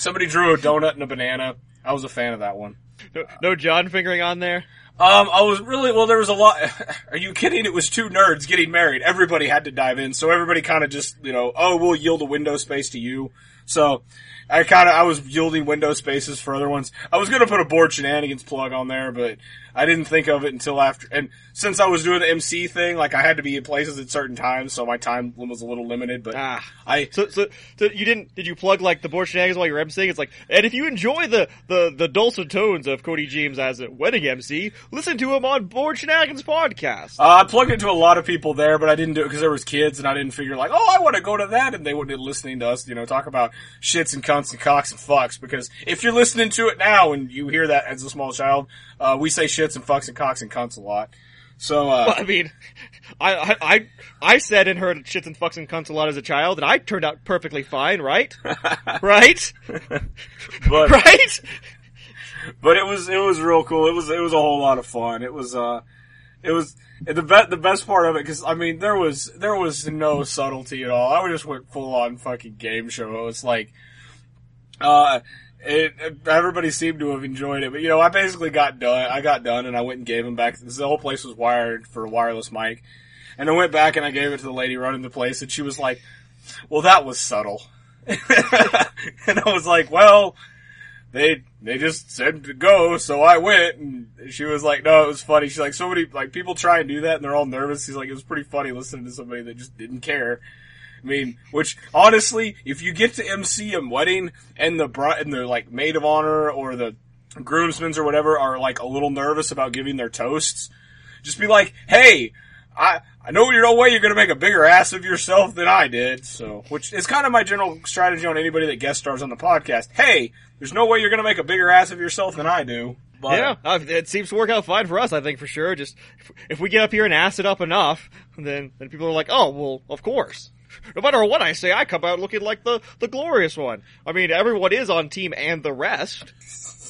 somebody drew a donut and a banana. I was a fan of that one. No, no John fingering on there. Um, I was really well. There was a lot. Are you kidding? It was two nerds getting married. Everybody had to dive in, so everybody kind of just you know, oh, we'll yield a window space to you. So I kind of I was yielding window spaces for other ones. I was gonna put a Bored Shenanigans plug on there, but I didn't think of it until after. And since I was doing the MC thing, like I had to be in places at certain times, so my time was a little limited. But Ah. I So, so, so you didn't? Did you plug like the Bored Shenanigans while you're emceeing? It's like, and if you enjoy the the the dulcet tones of Cody James as a wedding MC, listen to him on Bored Shenanigans podcast. Uh, I plugged into a lot of people there, but I didn't do it because there was kids, and I didn't figure like, oh, I want to go to that, and they wouldn't be listening to us, you know, talk about shits and cunts and cocks and fucks. Because if you're listening to it now and you hear that as a small child, uh, we say shits and fucks and cocks and cunts a lot. So, uh, I mean, I, I I I said and heard shits and fucks and cunts a lot as a child, and I turned out perfectly fine, right? right? but right? but it was it was real cool. It was it was a whole lot of fun. It was uh, it was the be- the best part of it because I mean there was there was no subtlety at all. I just went full on fucking game show. It was like, uh, it, it- everybody seemed to have enjoyed it. But you know, I basically got done. I got done and I went and gave them back. The whole place was wired for a wireless mic, and I went back and I gave it to the lady running the place, and she was like, "Well, that was subtle." and I was like, "Well." they they just said to go, so I went, and she was like, "No, it was funny." She's like, "So many like people try and do that, and they're all nervous." He's like, "It was pretty funny listening to somebody that just didn't care." I mean, which honestly, if you get to MC a wedding and the bride and the like maid of honor or the groomsmen or whatever are like a little nervous about giving their toasts, just be like, "Hey, I I know you're no way you're going to make a bigger ass of yourself than I did." So, which is kind of my general strategy on anybody that guest stars on the podcast. Hey, there's no way you're going to make a bigger ass of yourself than I do. But, Yeah, uh, it seems to work out fine for us. I think for sure. Just if, if we get up here and ass it up enough, then then people are like, "Oh, well, of course." No matter what I say, I come out looking like the the glorious one. I mean, everyone is on team and the rest.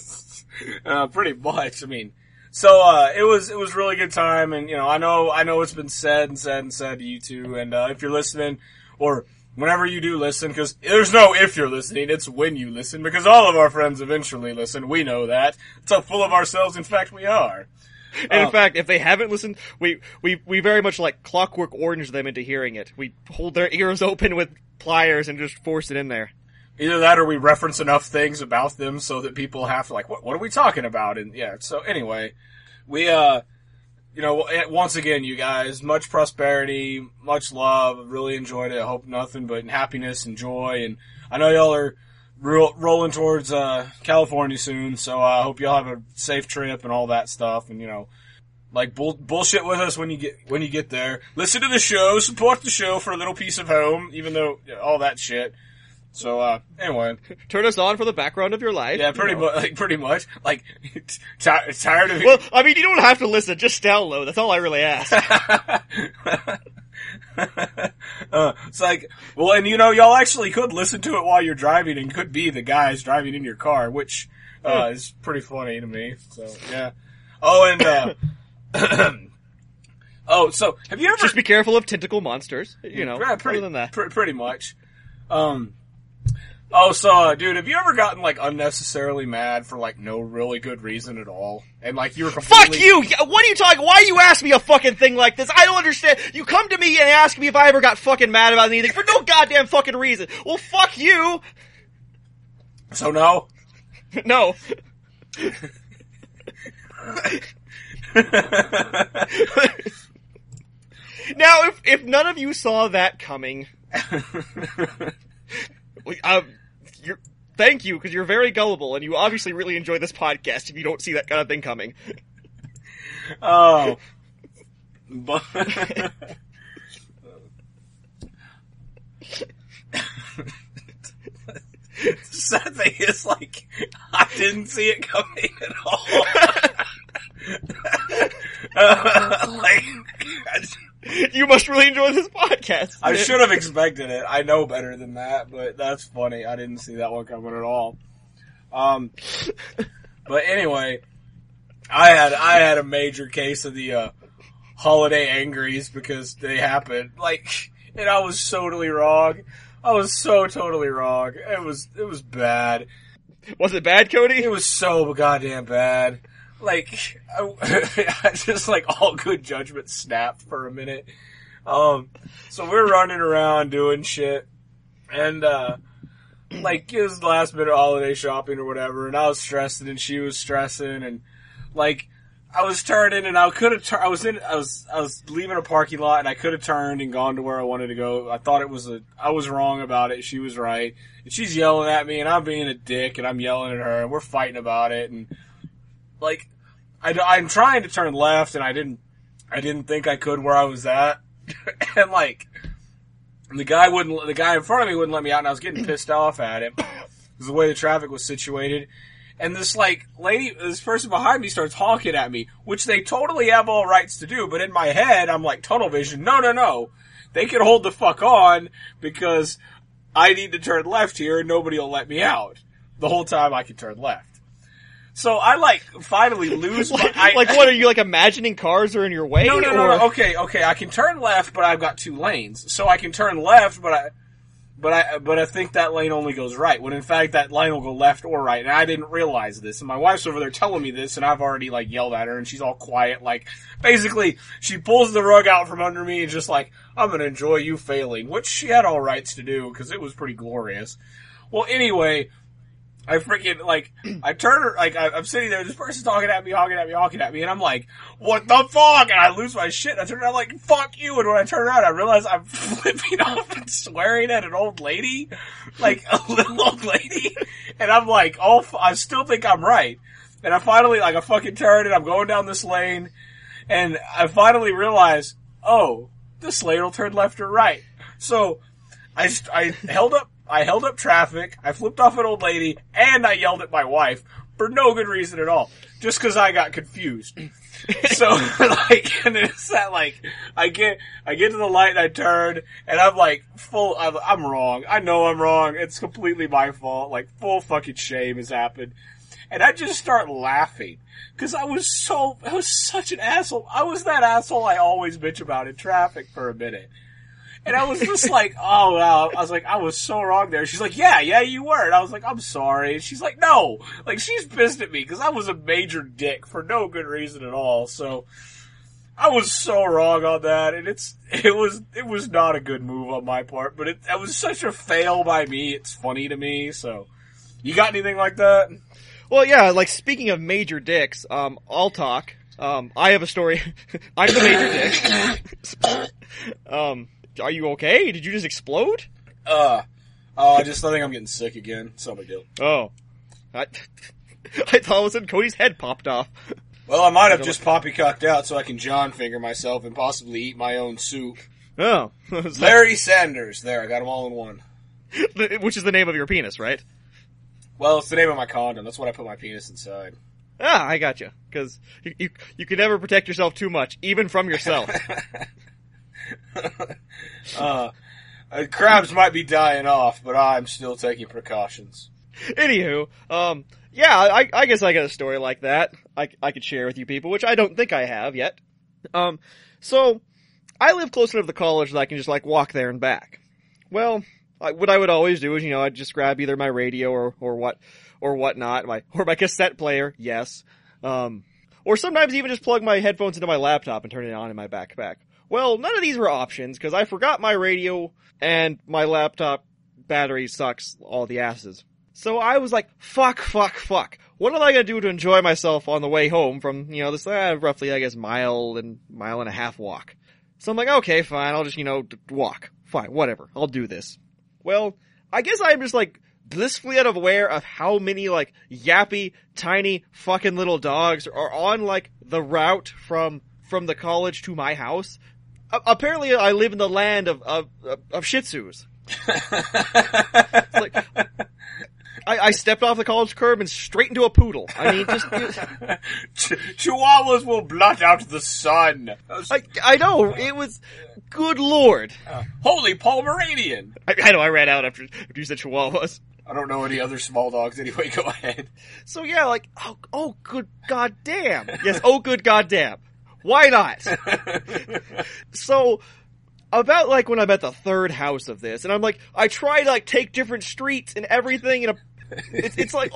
uh, pretty much. I mean, so uh, it was it was really good time, and you know, I know I know it's been said and said and said to you two, and uh, if you're listening, or whenever you do listen, because there's no if you're listening, it's when you listen, because all of our friends eventually listen. We know that. It's how full of ourselves. In fact, we are. And Uh, in fact, if they haven't listened, we we we very much like clockwork orange them into hearing it. We hold their ears open with pliers and just force it in there. Either that or we reference enough things about them so that people have to like, what, what are we talking about? And yeah, so anyway, we, uh, you know, eh, once again, you guys, much prosperity, much love. Really enjoyed it. I hope nothing but happiness and joy. And I know y'all are ro- rolling towards, uh, California soon. So uh, I hope y'all have a safe trip and all that stuff. And, you know, like bull- bullshit with us when you get, when you get there. Listen to the show, support the show for a little piece of home, even though all that shit. So, uh, anyway. Turn us on for the background of your life. Yeah, you pretty know. much. Like pretty much. Like ti tired of Well, I mean, you don't have to listen. Just download. That's all I really ask. uh, it's like, well, and you know, y'all actually could listen to it while you're driving, and could be the guys driving in your car, which uh, is pretty funny to me. So yeah, Oh, and uh, oh, so have you ever Just be careful of tentacle monsters. You know, Yeah, pretty, other than that. pr- pretty much. Um. Oh, so, dude, have you ever gotten like unnecessarily mad for like no really good reason at all, and like you were Fuck you! What are you talking? Why you ask me a fucking thing like this? I don't understand. You come to me and ask me if I ever got fucking mad about anything for no goddamn fucking reason. Well, fuck you. So no. No. Now, if if none of you saw that coming, uh, you're, thank you because you're very gullible and you obviously really enjoy this podcast. If you don't see that kind of thing coming, oh. But the sad thing is, like, I didn't see it coming at all. like, I, you must really enjoy this podcast. I should have expected it. I know better than that, but that's funny. I didn't see that one coming at all. Um, but anyway, I had I had a major case of the uh, holiday angries because they happened. Like, and I was totally wrong. I was so totally wrong. It was it was bad. Was it bad, Cody? It was so goddamn bad. Like, I, just like all good judgment snapped for a minute. Um, so we're running around doing shit, and uh, like it was the last minute holiday shopping or whatever, and I was stressing and she was stressing, and like I was turning and I could have turned. I was in. I was I was leaving a parking lot and I could have turned and gone to where I wanted to go. I thought it was a. I was wrong about it. She was right. And she's yelling at me and I'm being a dick and I'm yelling at her and we're fighting about it and like I, I'm trying to turn left and I didn't. I didn't think I could where I was at and like the guy wouldn't. The guy in front of me wouldn't let me out and I was getting pissed off at him because the way the traffic was situated and this like lady, this person behind me starts honking at me, which they totally have all rights to do. But in my head, I'm like tunnel vision. No, no, no. They can hold the fuck on because I need to turn left here and nobody will let me out. The whole time I can turn left. So I like finally lose like, my. I, like, what are you like imagining cars are in your way? no, no, no, no. Okay, okay. I can turn left, but I've got two lanes, so I can turn left, but I, but I, but I think that lane only goes right. When in fact that lane will go left or right, and I didn't realize this. And my wife's over there telling me this, and I've already like yelled at her, and she's all quiet. Like basically, she pulls the rug out from under me and just like, I'm gonna enjoy you failing, which she had all rights to do because it was pretty glorious. Well, anyway. I freaking like I turn like I, I'm sitting there. This person's talking at me, honking at me, honking at me, and I'm like, "What the fuck?" And I lose my shit. And I turn around like, "Fuck you!" And when I turn around, I realize I'm flipping off and swearing at an old lady, like a little old lady, and I'm like, "Oh, f- I still think I'm right." And I finally like I fucking turn and I'm going down this lane, and I finally realize, oh, this lane will turn left or right. So I I held up I held up traffic. I flipped off an old lady, and I yelled at my wife for no good reason at all, just because I got confused. so like, and it's that like I get I get to the light and I turn, and I'm like full. I'm, I'm wrong. I know I'm wrong. It's completely my fault. Like full fucking shame has happened. And I just start laughing because I was so I was such an asshole. I was that asshole I always bitch about in traffic for a minute. And I was just like, oh wow. I was like, I was so wrong there. She's like, yeah, yeah, you were. And I was like, I'm sorry. And she's like, no. Like, she's pissed at me because I was a major dick for no good reason at all. So, I was so wrong on that. And it's, it was, it was not a good move on my part, but it, was such a fail by me. It's funny to me. So, you got anything like that? Well, yeah. Like speaking of major dicks, um, I'll talk. Um, I have a story. I'm the major dick. um, are you okay? Did you just explode? Uh, uh, I just I think I'm getting sick again. So big deal. Oh, I, I thought all of a sudden Cody's head popped off. Well, I might have just poppycocked out so I can John finger myself and possibly eat my own soup. Oh, Larry Sanders. There, I got them all in one. which is the name of your penis, right? Well, it's the name of my condom. That's what I put my penis inside. Ah, I got you. Because you, you you can never protect yourself too much, even from yourself. uh, uh, crabs might be dying off, but I'm still taking precautions. Anywho, um, yeah, I, I guess I got a story like that. I, I could share with you people, which I don't think I have yet. Um, so I live close enough to the college that I can just like walk there and back. Well, I, what I would always do is, you know, I'd just grab either my radio or, or what, or whatnot, my, or my cassette player, yes. Um, or sometimes even just plug my headphones into my laptop and turn it on in my backpack. Well, none of these were options because I forgot my radio and my laptop battery sucks all the asses. So I was like, fuck, fuck, fuck. What am I gonna do to enjoy myself on the way home from, you know, this uh, roughly, I guess, mile and mile and a half walk? So I'm like, okay, fine, I'll just, you know, walk. Fine, whatever, I'll do this. Well, I guess I'm just like blissfully unaware of how many like yappy, tiny, fucking little dogs are on like the route from from the college to my house. Apparently, I live in the land of of, of, Shih Tzus. like, I, I stepped off the college curb and straight into a poodle. I mean, just Ch- Chihuahuas will blot out the sun. I I know it was. Good lord! Uh, holy Pomeranian! I, I know I ran out after, after you said Chihuahuas. I don't know any other small dogs anyway. Go ahead. So yeah, like oh oh good goddamn yes oh good goddamn why not? so about like when I'm at the third house of this, and I'm like I try to like take different streets and everything, and it's it's like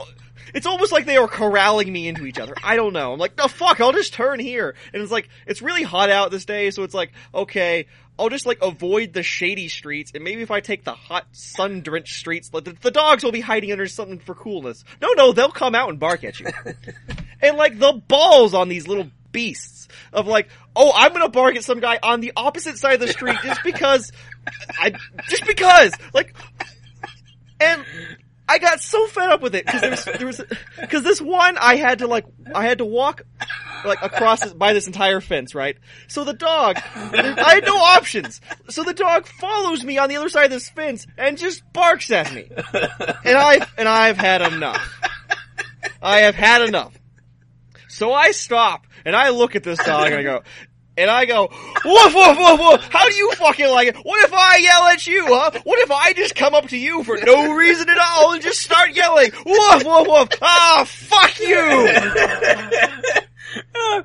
it's almost like they are corralling me into each other. I don't know. I'm like no fuck, I'll just turn here, and it's like it's really hot out this day, so it's like okay. I'll just like avoid the shady streets, and maybe if I take the hot, sun-drenched streets, like, the, the dogs will be hiding under something for coolness. No, no, they'll come out and bark at you. and like the balls on these little beasts of like, oh, I'm gonna bark at some guy on the opposite side of the street just because, I, just because, like, and I got so fed up with it because there was, there was, because this one I had to like, I had to walk like across this, by this entire fence, right? So the dog, I had no options. So the dog follows me on the other side of this fence and just barks at me, and I and I've had enough. I have had enough. So I stop and I look at this dog and I go, and I go, woof, woof, woof, woof. How do you fucking like it? What if I yell at you, huh? What if I just come up to you for no reason at all and just start yelling, woof, woof, woof. Ah, fuck you.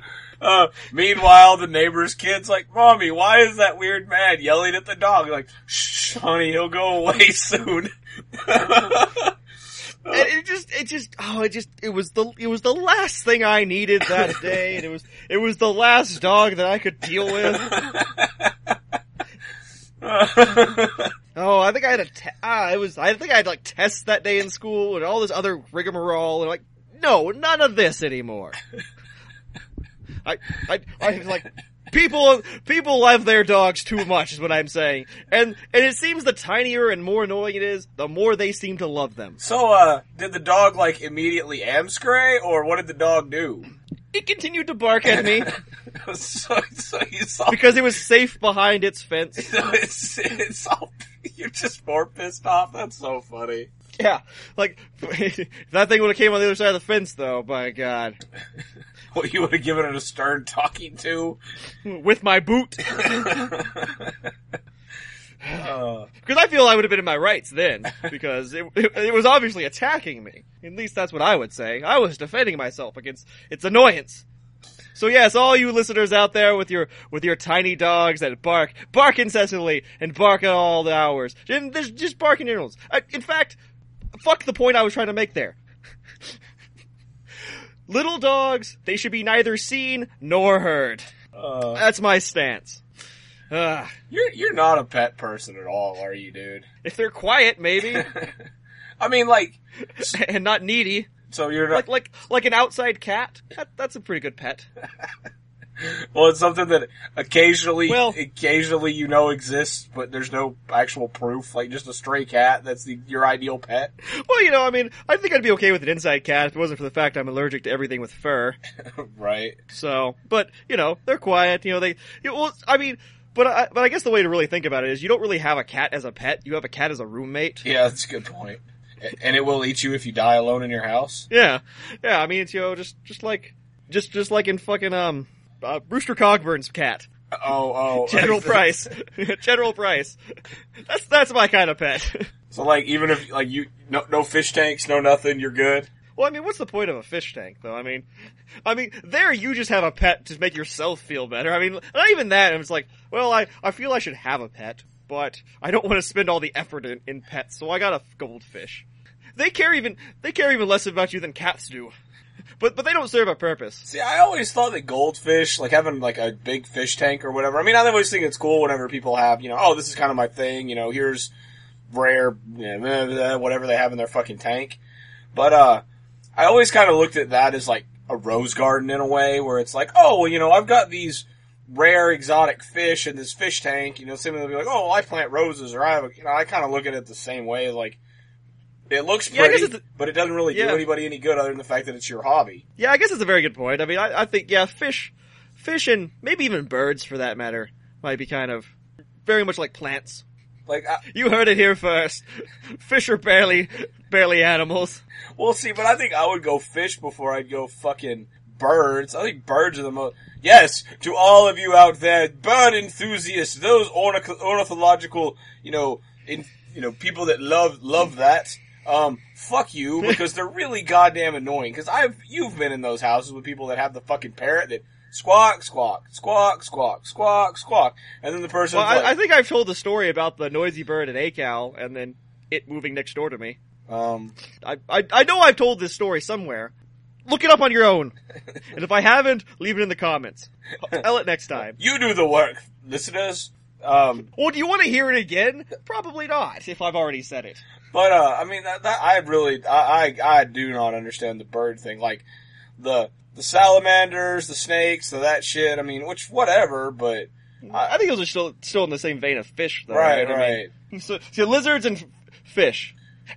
Uh, meanwhile, the neighbor's kid's like, "Mommy, why is that weird man yelling at the dog?" Like, "Shh, honey, he'll go away soon." And it just, it just, oh, it just, it was the, it was the last thing I needed that day, and it was, it was the last dog that I could deal with. Oh, I think I had a, te- ah, it was, I think I had like tests that day in school and all this other rigmarole, and like, no, none of this anymore. I, I, I was like, people, people love their dogs too much is what I'm saying. And, and it seems the tinier and more annoying it is, the more they seem to love them. so, uh, did the dog like immediately amscray, or what did the dog do? It continued to bark at me so, so you saw, because it was safe behind its fence. it's, it's all, you're just more pissed off. That's so funny. Yeah, like, if that thing would have came on the other side of the fence though, by god. What you would have given it a stern talking to? With my boot. Because I feel I would have been in my rights then, because it, it, it was obviously attacking me. At least that's what I would say. I was defending myself against its annoyance. So yes, all you listeners out there with your with your tiny dogs that bark, bark incessantly and bark at all the hours, and there's just barking intervals. I, in fact, fuck the point I was trying to make there. Little dogs, they should be neither seen nor heard. uh, That's my stance. Ugh. you're you're not a pet person at all, are you, dude? If they're quiet, maybe, I mean, like, and not needy. so you're not. like like like an outside cat. That, that's a pretty good pet. Well, it's something that occasionally, Well- occasionally you know exists, but there's no actual proof. Like just a stray cat. That's the, your ideal pet, Well, you know, I mean, I think I'd be okay with an inside cat if it wasn't for the fact I'm allergic to everything with fur. right? So, but you know, they're quiet. You know, they. You, well, I mean, but I, but I guess the way to really think about it is you don't really have a cat as a pet. You have a cat as a roommate. Yeah, that's a good point. And it will eat you if you die alone in your house. Yeah, yeah. I mean, it's you know, just just like just just like in fucking um. Uh, Rooster Cogburn's cat, Oh, oh, General Price, General Price. That's that's my kind of pet. So like, even if like you no no fish tanks, no nothing, you're good. Well, I mean, what's the point of a fish tank, though? I mean, I mean, there you just have a pet to make yourself feel better. I mean, not even that. It's like, well, I, I feel I should have a pet, but I don't want to spend all the effort in, in pets, so I got a goldfish. They care even, they care even less about you than cats do. But, but they don't serve a purpose. See, I always thought that goldfish, like having like a big fish tank or whatever. I mean, I always think it's cool whenever people have, you know, oh, this is kind of my thing. You know, here's rare, you know, whatever they have in their fucking tank. But uh, I always kind of looked at that as like a rose garden in a way, where it's like, oh, well, you know, I've got these rare exotic fish in this fish tank. You know, someone will be like, oh, well, I plant roses, or I have, a, you know, I kind of look at it the same way, like. It looks Yeah, pretty, it's- but it doesn't really Yeah. do anybody any good other than the fact that it's your hobby. Yeah, I guess it's a very good point. I mean, I, I think, yeah, fish, fish and maybe even birds for that matter might be kind of very much like plants. Like, I, You heard it here first. Fish are barely, barely animals. Well, see, but I think I would go fish before I'd go fucking birds. I think birds are the most. Yes, to all of you out there, bird enthusiasts, those ornith- ornithological, you know, in, you know, people that love love that. Um, fuck you because they're really goddamn annoying. Because I've you've been in those houses with people that have the fucking parrot that squawk, squawk, squawk, squawk, squawk, squawk, and then the person. Well, like, I, I think I've told the story about the noisy bird at ACAL and then it moving next door to me. um, I, I, I know I've told this story somewhere. Look it up on your own. and if I haven't, leave it in the comments. I'll tell it next time. you do the work, listeners. Um, Well, do you want to hear it again? Probably not, if I've already said it. But uh, I mean, that, that I really, I, I, I do not understand the bird thing. Like the the salamanders, the snakes, the that shit. I mean, which whatever, but I think those are still still in the same vein of fish, though. right, I right. mean, so, so lizards and fish.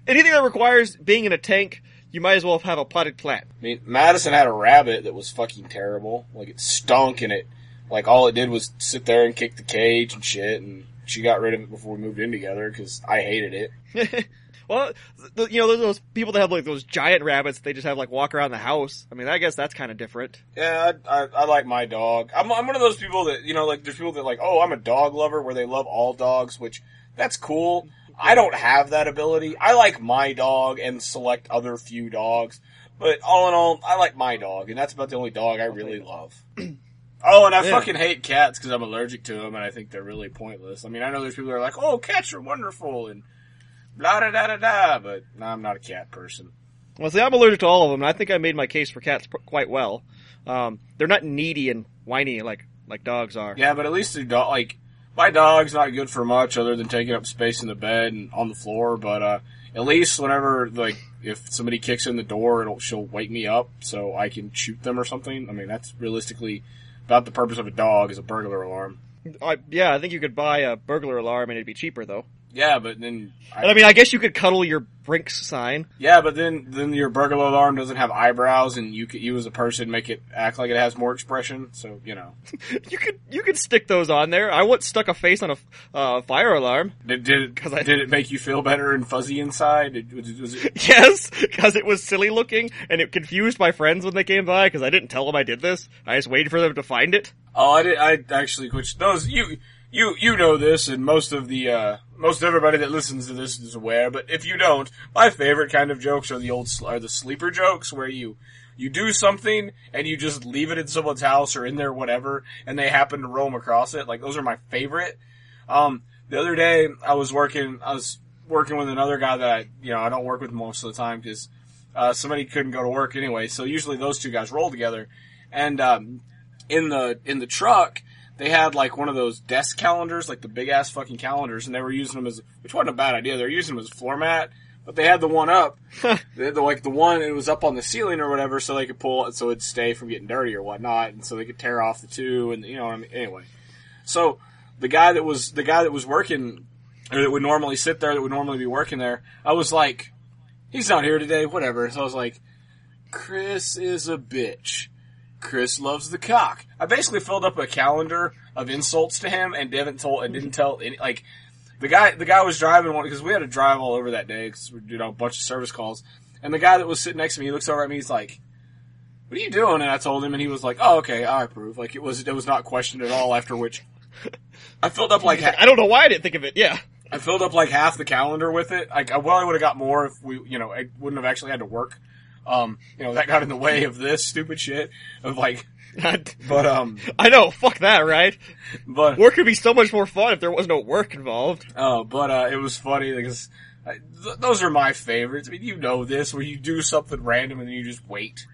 Anything that requires being in a tank, you might as well have a potted plant. I mean, Madison had a rabbit that was fucking terrible. Like it stunk, and it like all it did was sit there and kick the cage and shit. And she got rid of it before we moved in together because I hated it. well, th- you know, there's those people that have like those giant rabbits. They just have like walk around the house. I mean, I guess that's kind of different. Yeah, I, I, I like my dog. I'm, I'm one of those people that, you know, like, there's people that like, oh, I'm a dog lover where they love all dogs, which, that's cool. I don't have that ability. I like my dog and select other few dogs. But all in all, I like my dog, and that's about the only dog I really love. oh, and I Yeah. fucking hate cats because I'm allergic to them, and I think they're really pointless. I mean, I know there's people that are like, oh, cats are wonderful, and blah da da da da, but no, I'm not a cat person. Well, see, I'm allergic to all of them, and I think I made my case for cats pr- quite well. Um, they're not needy and whiny like like dogs are. Yeah, but at least the dog, like, my dog's not good for much other than taking up space in the bed and on the floor, but, uh, at least whenever, like, if somebody kicks in the door, it'll, she'll wake me up so I can shoot them or something. I mean, that's realistically about the purpose of a dog is a burglar alarm. I, yeah, I think you could buy a burglar alarm, and it'd be cheaper though. Yeah, but then, And I mean, I guess you could cuddle your Brinks sign. yeah, but then, then your burglar alarm doesn't have eyebrows and you could, you as a person make it act like it has more expression, so, you know. You could you could stick those on there. I once stuck a face on a uh, fire alarm. Did, did it, 'Cause I- did it make you feel better and fuzzy inside? Did, was, was it, Yes, because it was silly looking, and it confused my friends when they came by because I didn't tell them I did this. I just waited for them to find it. Oh, I did. I actually, which those you you you know this, and most of the uh, most everybody that listens to this is aware. But if you don't, my favorite kind of jokes are the old are the sleeper jokes where you you do something and you just leave it in someone's house or in their whatever, and they happen to roam across it. Like those are my favorite. Um, the other day I was working, I was working with another guy that I you know I don't work with most of the time because uh, somebody couldn't go to work anyway. So usually those two guys roll together, and um, in the in the truck they had like one of those desk calendars, like the big ass fucking calendars, and they were using them as which wasn't a bad idea. They were using them as a floor mat, but they had the one up, they had the, like the one it was up on the ceiling or whatever, so they could pull it so it'd stay from getting dirty or whatnot, and so they could tear off the two, and you know what I mean. Anyway, so the guy that was the guy that was working or that would normally sit there, that would normally be working there, I was like, he's not here today, whatever. So I was like, Chris is a bitch. Chris loves the cock. I basically filled up a calendar of insults to him and didn't told and didn't tell any like the guy the guy was driving one because we had to drive all over that day because we you know a bunch of service calls and the guy that was sitting next to me he looks over at me he's like what are you doing and I told him and he was like oh okay I approve like it was it was not questioned at all after which I filled up like I don't know why I didn't think of it. Yeah, I filled up like half the calendar with it. Like I well, I would have got more if we, you know, I wouldn't have actually had to work Um, you know, that got in the way of this stupid shit of like, but um, I know, fuck that, right? but Work could be so much more fun if there was no work involved. Oh, but uh, it was funny because I, th- those are my favorites. I mean, you know this, where you do something random and then you just wait.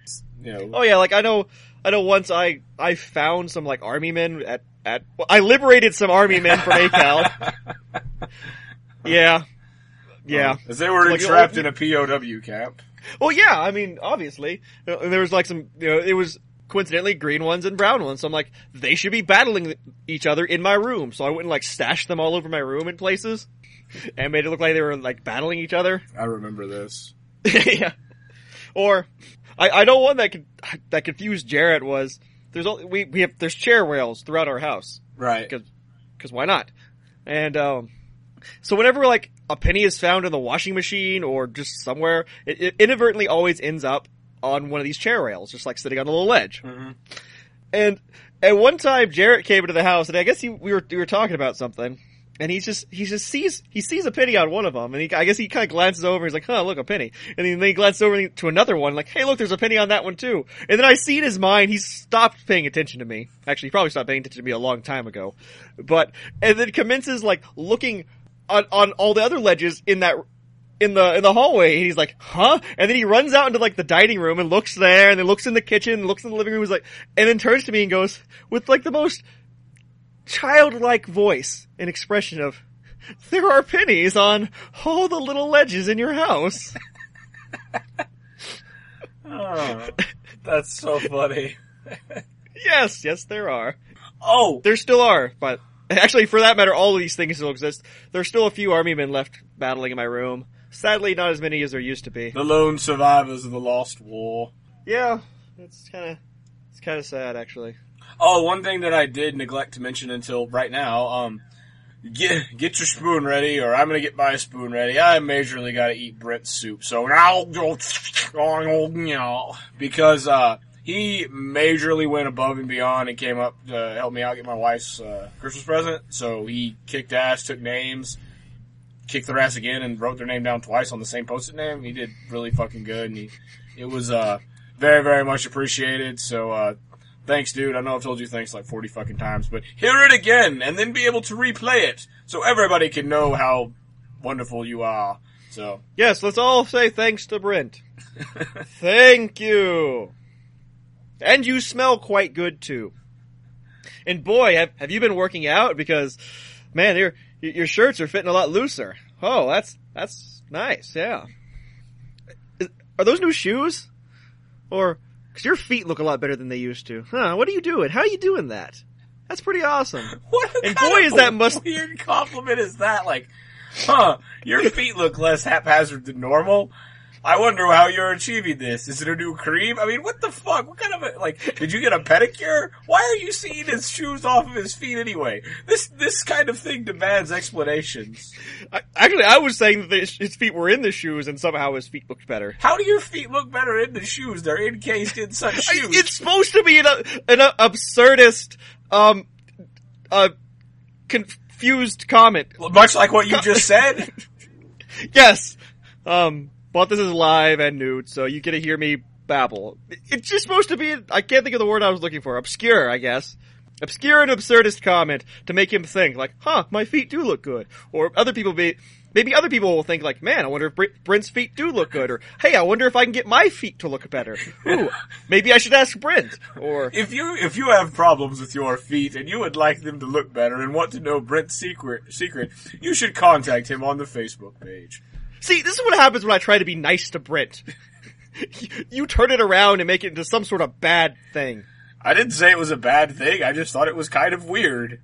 You know, Oh yeah, like I know, I know. Once I I found some like army men at at well, I liberated some army men from ACAL. yeah, yeah. as they were Like, trapped oh, in a POW camp. Well, yeah. I mean, obviously, Uh, there was like some. You know, it was coincidentally green ones and brown ones. So I'm like, they should be battling each other in my room. So I went and like stashed them all over my room in places, and made it look like they were like battling each other. I remember this. yeah. Or I, I know one that could that confused Jarrett was there's only, we we have there's chair rails throughout our house Right. because because why not? And um, so whenever like a penny is found in the washing machine or just somewhere, it, it inadvertently always ends up on one of these chair rails, just like sitting on a little ledge. Mhm. And at one time, Jarrett came into the house, and I guess he, we were we were talking about something, and he just he just sees he sees a penny on one of them, and he I guess he kind of glances over, he's like, "Huh, look, a penny," and then he glances over to another one, like, "Hey, look, there's a penny on that one too." And then I see in his mind he's stopped paying attention to me. Actually, he probably stopped paying attention to me a long time ago, but and then commences like looking on on all the other ledges in that in the in the hallway and he's like, huh? And then he runs out into like the dining room and looks there and then looks in the kitchen and looks in the living room and is like and then turns to me and goes with like the most childlike voice and expression of there are pennies on all the little ledges in your house. Oh, that's so funny. yes, yes there are. Oh, There still are, but actually for that matter all of these things still exist. There's still a few army men left battling in my room. Sadly not as many as there used to be. the lone survivors of the Lost War. Yeah, it's kind of it's kind of sad actually. Oh, one thing that I did neglect to mention until right now, um, get get your spoon ready, or I'm gonna get my spoon ready. I majorly gotta eat Brent's soup, so now I'll go tell because uh, he majorly went above and beyond and came up to help me out get my wife's uh, Christmas present. So he kicked ass, took names, kicked their ass again, and wrote their name down twice on the same post-it name. He did really fucking good, and he it was uh very very much appreciated. So. uh Thanks, dude. I know I've told you thanks like 40 fucking times, but hear it again and then be able to replay it so everybody can know how wonderful you are. So, Yes, let's all say thanks to Brent. Thank you. And you smell quite good too. And boy, have, have you been working out? Because, man, your your shirts are fitting a lot looser. Oh, that's that's nice. Yeah. Are those new shoes? Or because your feet look a lot better than they used to? Huh? What are you doing? How are you doing that? That's pretty awesome. what And boy, is that must- weird compliment is that? Like, huh, your feet look less haphazard than normal. I wonder how you're achieving this. Is it a new cream? I mean, what the fuck? What kind of a, like, did you get a pedicure? Why are you seeing his shoes off of his feet anyway? This, this kind of thing demands explanations. I, actually, I was saying that his feet were in the shoes, and somehow his feet looked better. How do your feet look better in the shoes? They're encased in such shoes. It's supposed to be an, an absurdist, um, uh, confused comment. Much like what you just said. Yes. Um, but this is live and nude, so you get to hear me babble. It's just supposed to be, I can't think of the word I was looking for. Obscure, I guess. Obscure and absurdist comment to make him think, like, huh, my feet do look good. Or other people be, maybe other people will think like, man, I wonder if Br- Brent's feet do look good. Or, hey, I wonder if I can get my feet to look better. Ooh, maybe I should ask Brent. Or, If you if you have problems with your feet and you would like them to look better and want to know Brent's secret secret, you should contact him on the Facebook page. See, this is what happens when I try to be nice to Brent. you, turn it around and make it into some sort of bad thing. I didn't say it was a bad thing. I just thought it was kind of weird.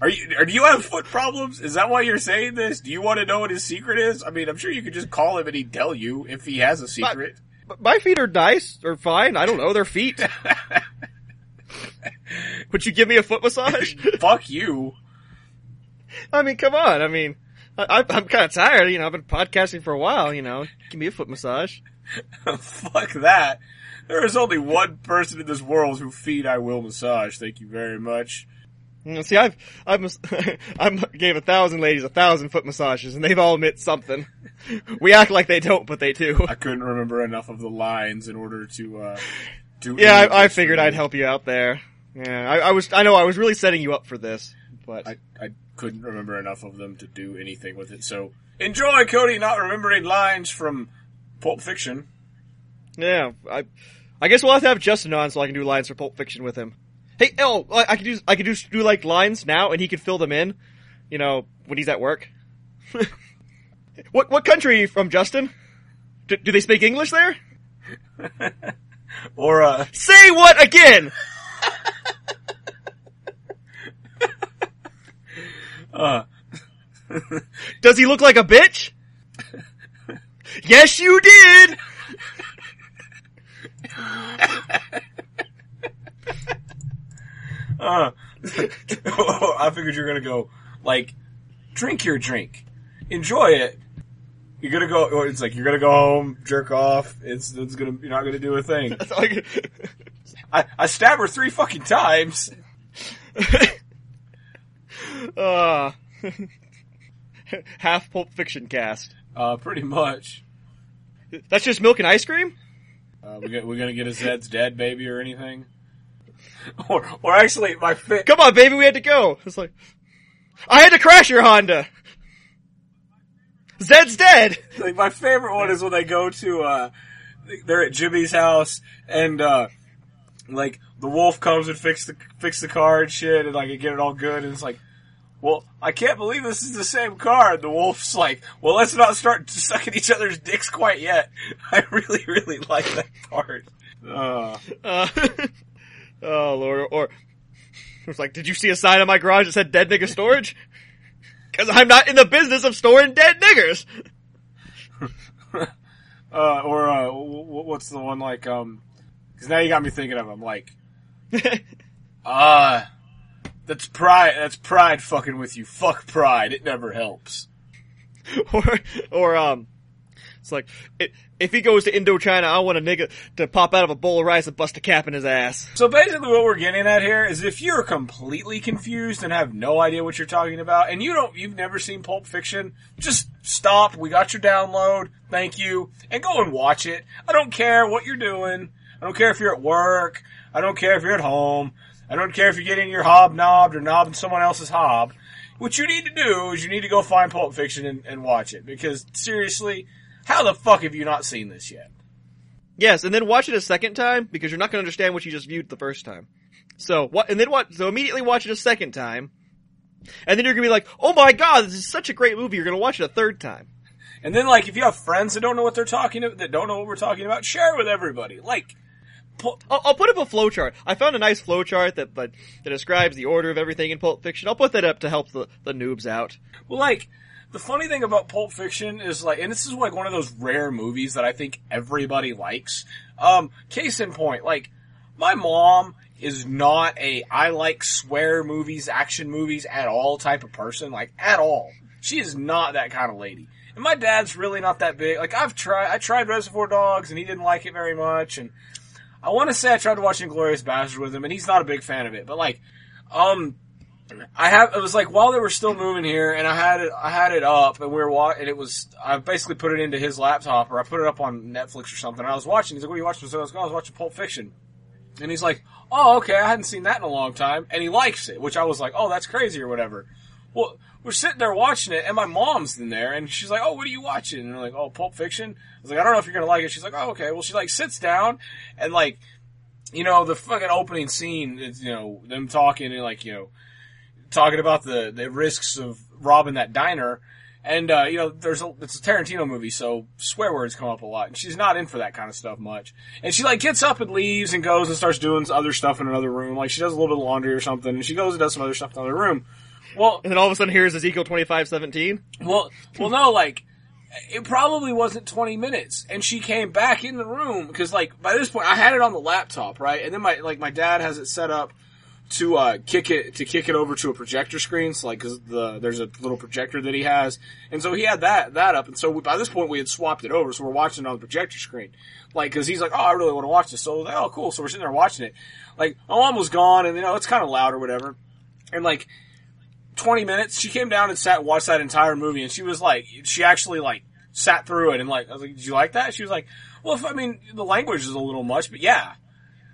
Are you? Or do you have foot problems? Is that why you're saying this? Do you want to know what his secret is? I mean, I'm sure you could just call him and he'd tell you if he has a secret. But My feet are nice or fine. I don't know. They're feet. Would you give me a foot massage? Fuck you. I mean, come on. I mean, I, I- I'm kind of tired. You know, I've been podcasting for a while. You know, give me a foot massage. Fuck that. There is only one person in this world whose feet I will massage. Thank you very much. See, I've I've I'm gave a thousand ladies a thousand foot massages, and they've all admit something. we act like they don't, but they do. I couldn't remember enough of the lines in order to uh, do. Yeah, I, I figured I'd help you out there. Yeah, I, I was. I know I was really setting you up for this, but I, I couldn't remember enough of them to do anything with it. So enjoy, Cody, not remembering lines from Pulp Fiction. yeah, I, I guess we'll have to have Justin on so I can do lines for Pulp Fiction with him. Hey, oh, I I could do. I could do do like lines now, and he could fill them in. You know, when he's at work. what what country are you from, Justin? Do, do they speak English there? Or uh, Say what again? Uh, Does he look like a bitch? yes, you did. uh, I figured you're gonna go like drink your drink, enjoy it. You're gonna go. Or it's like you're gonna go home, jerk off. It's it's gonna you're not gonna do a thing. I could- I I stabbed her three fucking times. Uh, half Pulp Fiction cast. Uh, pretty much. That's just milk and ice cream. Uh, we we're gonna get a Zed's dead baby or anything. Or, or actually, my fit. Come on, baby, we had to go. It's like I had to crash your Honda. Zed's dead. Like my favorite one is when they go to, uh, they're at Jimmy's house and, uh, like the wolf comes and fix the fix the car and shit and like get it all good and it's like, well, I can't believe this is the same car. And the wolf's like, well, let's not start sucking each other's dicks quite yet. I really, really like that part. Uh, Uh, oh lord, or it's like, did you see a sign in my garage that said "dead nigger storage"? Because I'm not in the business of storing dead niggers. uh, or uh, what's the one like? Um, because now you got me thinking of them. Like, ah, that's pride. That's pride fucking with you. Fuck pride. It never helps. or or um, it's like i if he goes to Indochina, I want a nigga to pop out of a bowl of rice and bust a cap in his ass. So basically, what we're getting at here is if you're completely confused and have no idea what you're talking about, and you don't, you've never seen Pulp Fiction, just stop. We got your download. Thank you, and go and watch it. I don't care what you're doing. I don't care if you're at work. I don't care if you're at home. I don't care if you're getting your hob knobbed or knobbing someone else's hob. What you need to do is you need to go find Pulp Fiction and, and watch it because seriously, how the fuck have you not seen this yet? Yes, and then watch it a second time because you're not going to understand what you just viewed the first time. So what? And then what? So immediately watch it a second time, and then you're going to be like, "Oh my god, this is such a great movie!" You're going to watch it a third time. And then, like, if you have friends that don't know what they're talking about, that don't know what we're talking about, share it with everybody. Like, I'll, I'll put up a flowchart. I found a nice flowchart that, that that describes the order of everything in Pulp Fiction. I'll put that up to help the, the noobs out. well, like, the funny thing about Pulp Fiction is like, and this is like one of those rare movies that I think everybody likes. Um, case in point, like, my mom is not a I like swear movies, action movies at all type of person, like at all. She is not that kind of lady. And my dad's really not that big. Like I've tried, I tried Reservoir Dogs and he didn't like it very much. And I want to say I tried to watch Inglourious Basterds with him and he's not a big fan of it. But like, um, I have, it was like while they were still moving here and I had it, I had it up and we were watching, and it was, I basically put it into his laptop or I put it up on Netflix or something. And I was watching, he's like, what are you watching? So I was, "Oh, I was watching Pulp Fiction. And he's like, oh, okay, I hadn't seen that in a long time. And he likes it, which I was like, oh, that's crazy or whatever. Well, we're sitting there watching it, and my mom's in there, and she's like, oh, what are you watching? And I'm like, oh, Pulp Fiction. I was like, I don't know if you're gonna like it. She's like, oh, okay. Well, she like sits down, and like, you know, the fucking opening scene, is, you know, them talking and like, you know, talking about the, the risks of robbing that diner. And, uh, you know, there's a, it's a Tarantino movie, so swear words come up a lot. And she's not in for that kind of stuff much. And she like gets up and leaves and goes and starts doing other stuff in another room. Like she does a little bit of laundry or something and she goes and does some other stuff in another room. Well, And then all of a sudden, here's Ezekiel twenty five seventeen. well, well, no, like it probably wasn't 20 minutes, and she came back in the room because, like, by this point, I had it on the laptop, right, and then my like my dad has it set up to uh, kick it to kick it over to a projector screen, so like because the there's a little projector that he has, and so he had that that up, and so we, by this point we had swapped it over, so we're watching it on the projector screen, like because he's like, oh, I really want to watch this, so like, oh, cool, so we're sitting there watching it, like my mom was gone, and you know it's kind of loud or whatever, and like 20 minutes. She came down and sat and watched that entire movie, and she was like, she actually like sat through it and like I was like, "Did you like that?" She was like, "Well, if, I mean, the language is a little much, but yeah."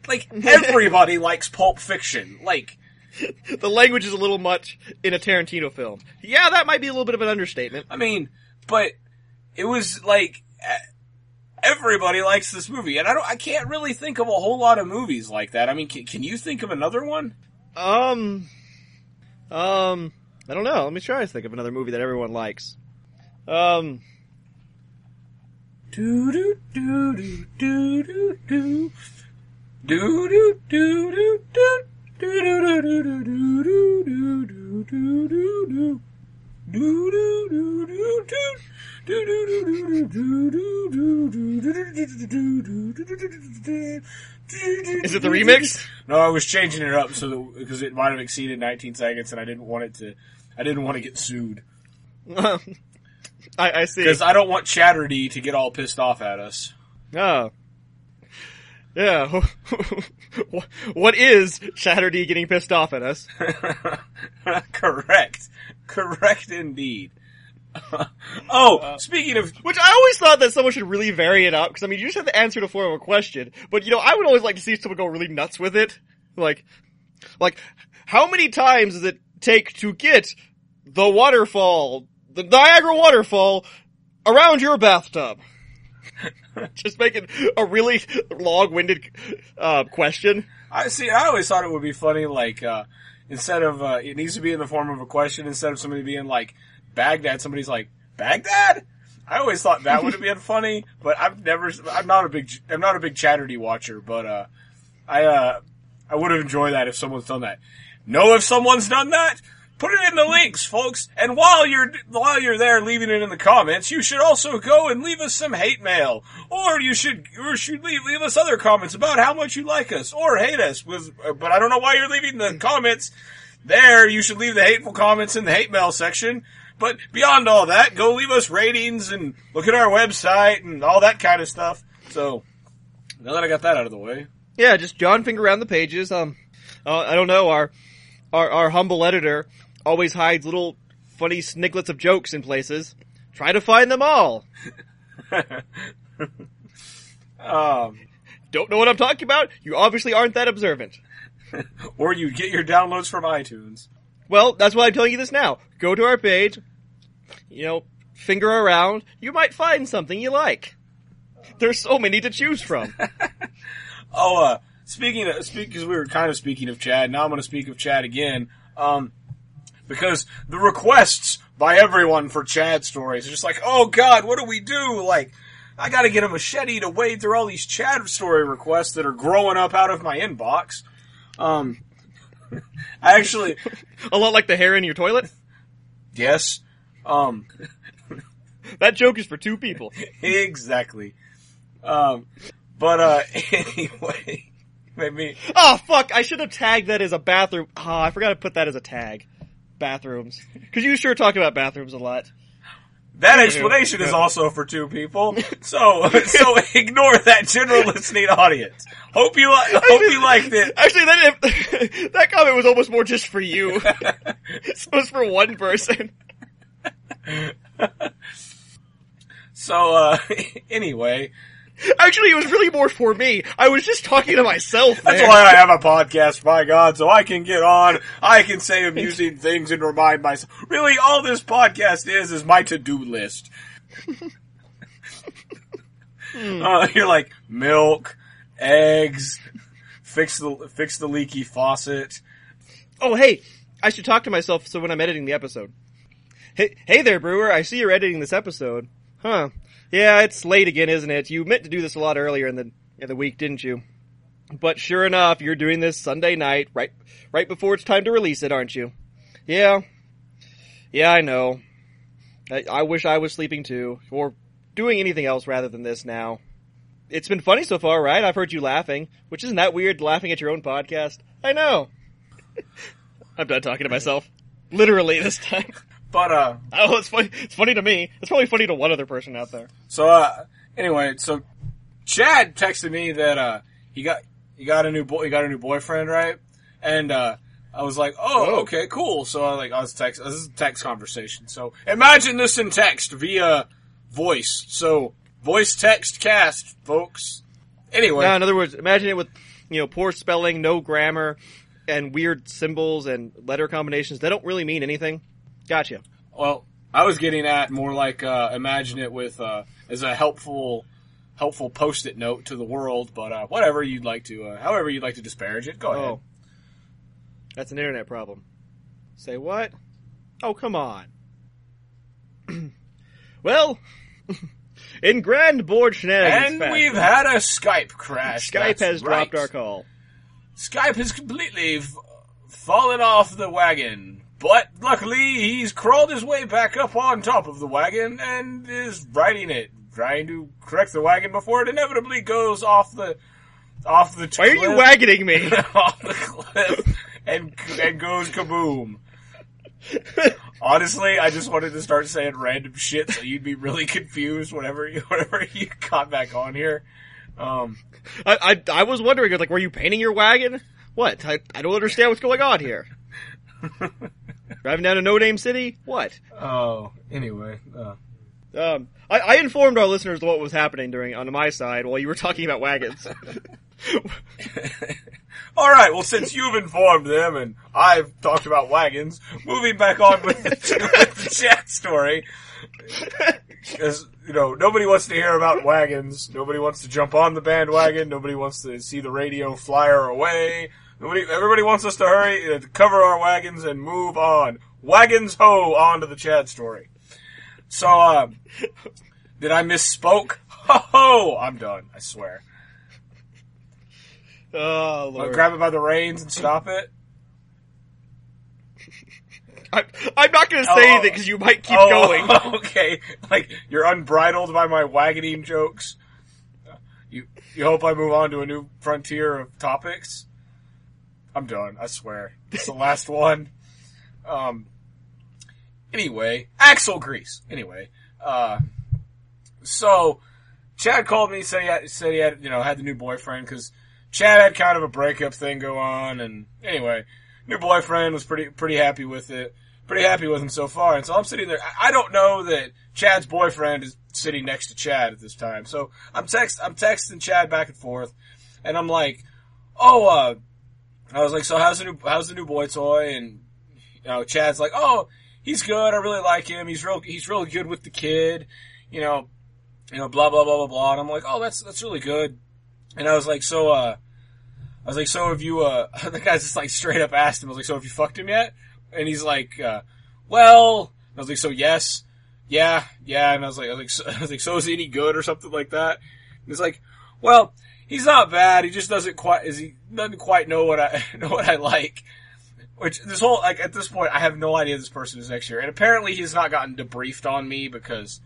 Like everybody likes Pulp Fiction. Like the language is a little much in a Tarantino film. Yeah, that might be a little bit of an understatement. I mean, but it was like everybody likes this movie, and I don't. I can't really think of a whole lot of movies like that. I mean, can, can you think of another one? Um, um, I don't know. Let me try to think of another movie that everyone likes. Um, Do do do do do do do. Do do do do do. Is it the remix? No, I was changing it up so because it might have exceeded 19 seconds, and I didn't want it to. I didn't want to get sued. I, I see. Because I don't want Jeopardy to get all pissed off at us. No. Yeah. what is Jeopardy getting pissed off at us? Correct. Correct indeed oh, speaking of, Which I always thought that someone should really vary it up, because I mean, you just have to answer the form of a question. But you know, I would always like to see someone go really nuts with it. Like, like, how many times does it take to get the waterfall, the Niagara waterfall, around your bathtub? just making a really long-winded uh, question. I see, I always thought it would be funny, like, uh, instead of, uh, it needs to be in the form of a question instead of somebody being like, Baghdad, somebody's like, Baghdad? I always thought that would have been funny, but I've never, I'm not a big, I'm not a big Jeopardy watcher, but, uh, I, uh, I would have enjoyed that if someone's done that. Know if someone's done that? Put it in the links, folks. And while you're while you're there leaving it in the comments, you should also go and leave us some hate mail, or you should or should leave, leave us other comments about how much you like us or hate us. With but I don't know why you're leaving the comments there. You should leave the hateful comments in the hate mail section. But beyond all that, go leave us ratings and look at our website and all that kind of stuff. So now that I got that out of the way, Yeah, just Johnfinger around the pages. Um, uh, I don't know. Our, our our humble editor always hides little funny sniglets of jokes in places. Try to find them all. um, Don't know what I'm talking about? You obviously aren't that observant. or you get your downloads from iTunes. Well, that's why I'm telling you this now. Go to our page. You know, finger around. You might find something you like. There's so many to choose from. Oh, uh, speaking of, speak, cause we were kind of speaking of Chad, now I'm gonna speak of Chad again, um, because the requests by everyone for Chad stories are just like, oh god, what do we do? Like, I gotta get a machete to wade through all these Chad story requests that are growing up out of my inbox. Um, actually, A lot like the hair in your toilet. yes, um, That joke is for two people. exactly. Um, but, uh, anyway, maybe, Oh fuck! I should have tagged that as a bathroom. Oh, I forgot to put that as a tag. Bathrooms. Cause you sure talk about bathrooms a lot. That explanation is also for two people. So, so ignore that general listening audience. Hope you li- hope you liked it. Actually, that that comment was almost more just for you. it was for one person. So, uh, anyway, Actually, it was really more for me. I was just talking to myself. that's there. why I have a podcast, by God, so I can get on, I can say amusing things and remind myself. Really, all this podcast is, is my to-do list. uh, you're like, milk, eggs, fix the, fix the leaky faucet. Oh, hey, I should talk to myself so when I'm editing the episode. Hey, hey there, Brewer. I see you're editing this episode. Huh. Yeah, it's late again, isn't it? You meant to do this a lot earlier in the in the week, didn't you? But sure enough, you're doing this Sunday night, right right before it's time to release it, aren't you? Yeah. Yeah, I know. I, I wish I was sleeping too, or doing anything else rather than this now. It's been funny so far, right? I've heard you laughing, which isn't that weird, laughing at your own podcast. I know. I'm done talking to myself. Literally this time. But, uh, Oh, it's funny. It's funny to me. It's probably funny to one other person out there. So uh anyway, so Chad texted me that uh he got he got a new boy he got a new boyfriend, right? And uh I was like, oh, Oh. okay, cool. So I like I was text this is a text conversation. So imagine this in text via voice. So voice text cast, folks. Anyway, Now, in other words, imagine it with you know poor spelling, no grammar, and weird symbols and letter combinations that don't really mean anything. Gotcha. well, I was getting at more like uh, imagine it with uh, as a helpful, helpful post-it note to the world. But uh, whatever you'd like to, uh, however you'd like to disparage it, go ahead. Oh, that's an internet problem. Say what? Oh, come on. well, in grand Bored Shenanigans, And we've had a Skype crash. Skype that's has dropped our call. Skype has completely fallen off the wagon. But luckily, he's crawled his way back up on top of the wagon and is riding it, trying to correct the wagon before it inevitably goes off the off the. Why are you cliff- wagoning me? off the cliff and and goes kaboom? Honestly, I just wanted to start saying random shit so you'd be really confused whenever you whenever you got back on here. Um, I, I I was wondering, like, were you painting your wagon? What? I, I don't understand what's going on here. Driving down to No Name City? What? oh, anyway, uh, Um, I, I informed our listeners what was happening during on my side while you were talking about wagons. All right. Well, since you've informed them and I've talked about wagons, moving back on with the, with the Chad story, because you know nobody wants to hear about wagons. Nobody wants to jump on the bandwagon. Nobody wants to see the Radio Flyer away. Nobody. Everybody wants us to hurry uh, to cover our wagons and move on. Wagons ho on to the Chad story. So, um, did I misspoke? Ho ho! I'm done. I swear. oh I'll lord! grab it by the reins and stop it. I, I'm not going to say Oh, anything because you might keep Oh, going. Okay, like you're unbridled by my wagoning jokes. You you hope I move on to a new frontier of topics. I'm done. I swear. It's the last one. Um. Anyway, Axle grease. Anyway, uh, so Chad called me said he had, said he had you know had the new boyfriend because Chad had kind of a breakup thing go on and anyway new boyfriend was pretty pretty happy with it pretty happy with him so far and so I'm sitting there I- don't know that Chad's boyfriend is sitting next to Chad at this time so I'm text I'm texting Chad back and forth and I'm like oh uh I was like so how's the new how's the new boy toy and you know Chad's like oh he's good I really like him he's real he's really good with the kid you know you know, blah blah blah blah blah. And I'm like, oh, that's that's really good. And I was like, so, uh, I was like, so have you? Uh, the guy just like straight up asked him. I was like, so have you fucked him yet? And he's like, uh, well, I was like, so yes, yeah, yeah. And I was like, I was like, so, I was like, so is he any good or something like that? And he's like, well, he's not bad. He just doesn't quite, is he doesn't quite know what I know what I like. Which this whole like at this point, I have no idea this person is next year, and apparently he's not gotten debriefed on me because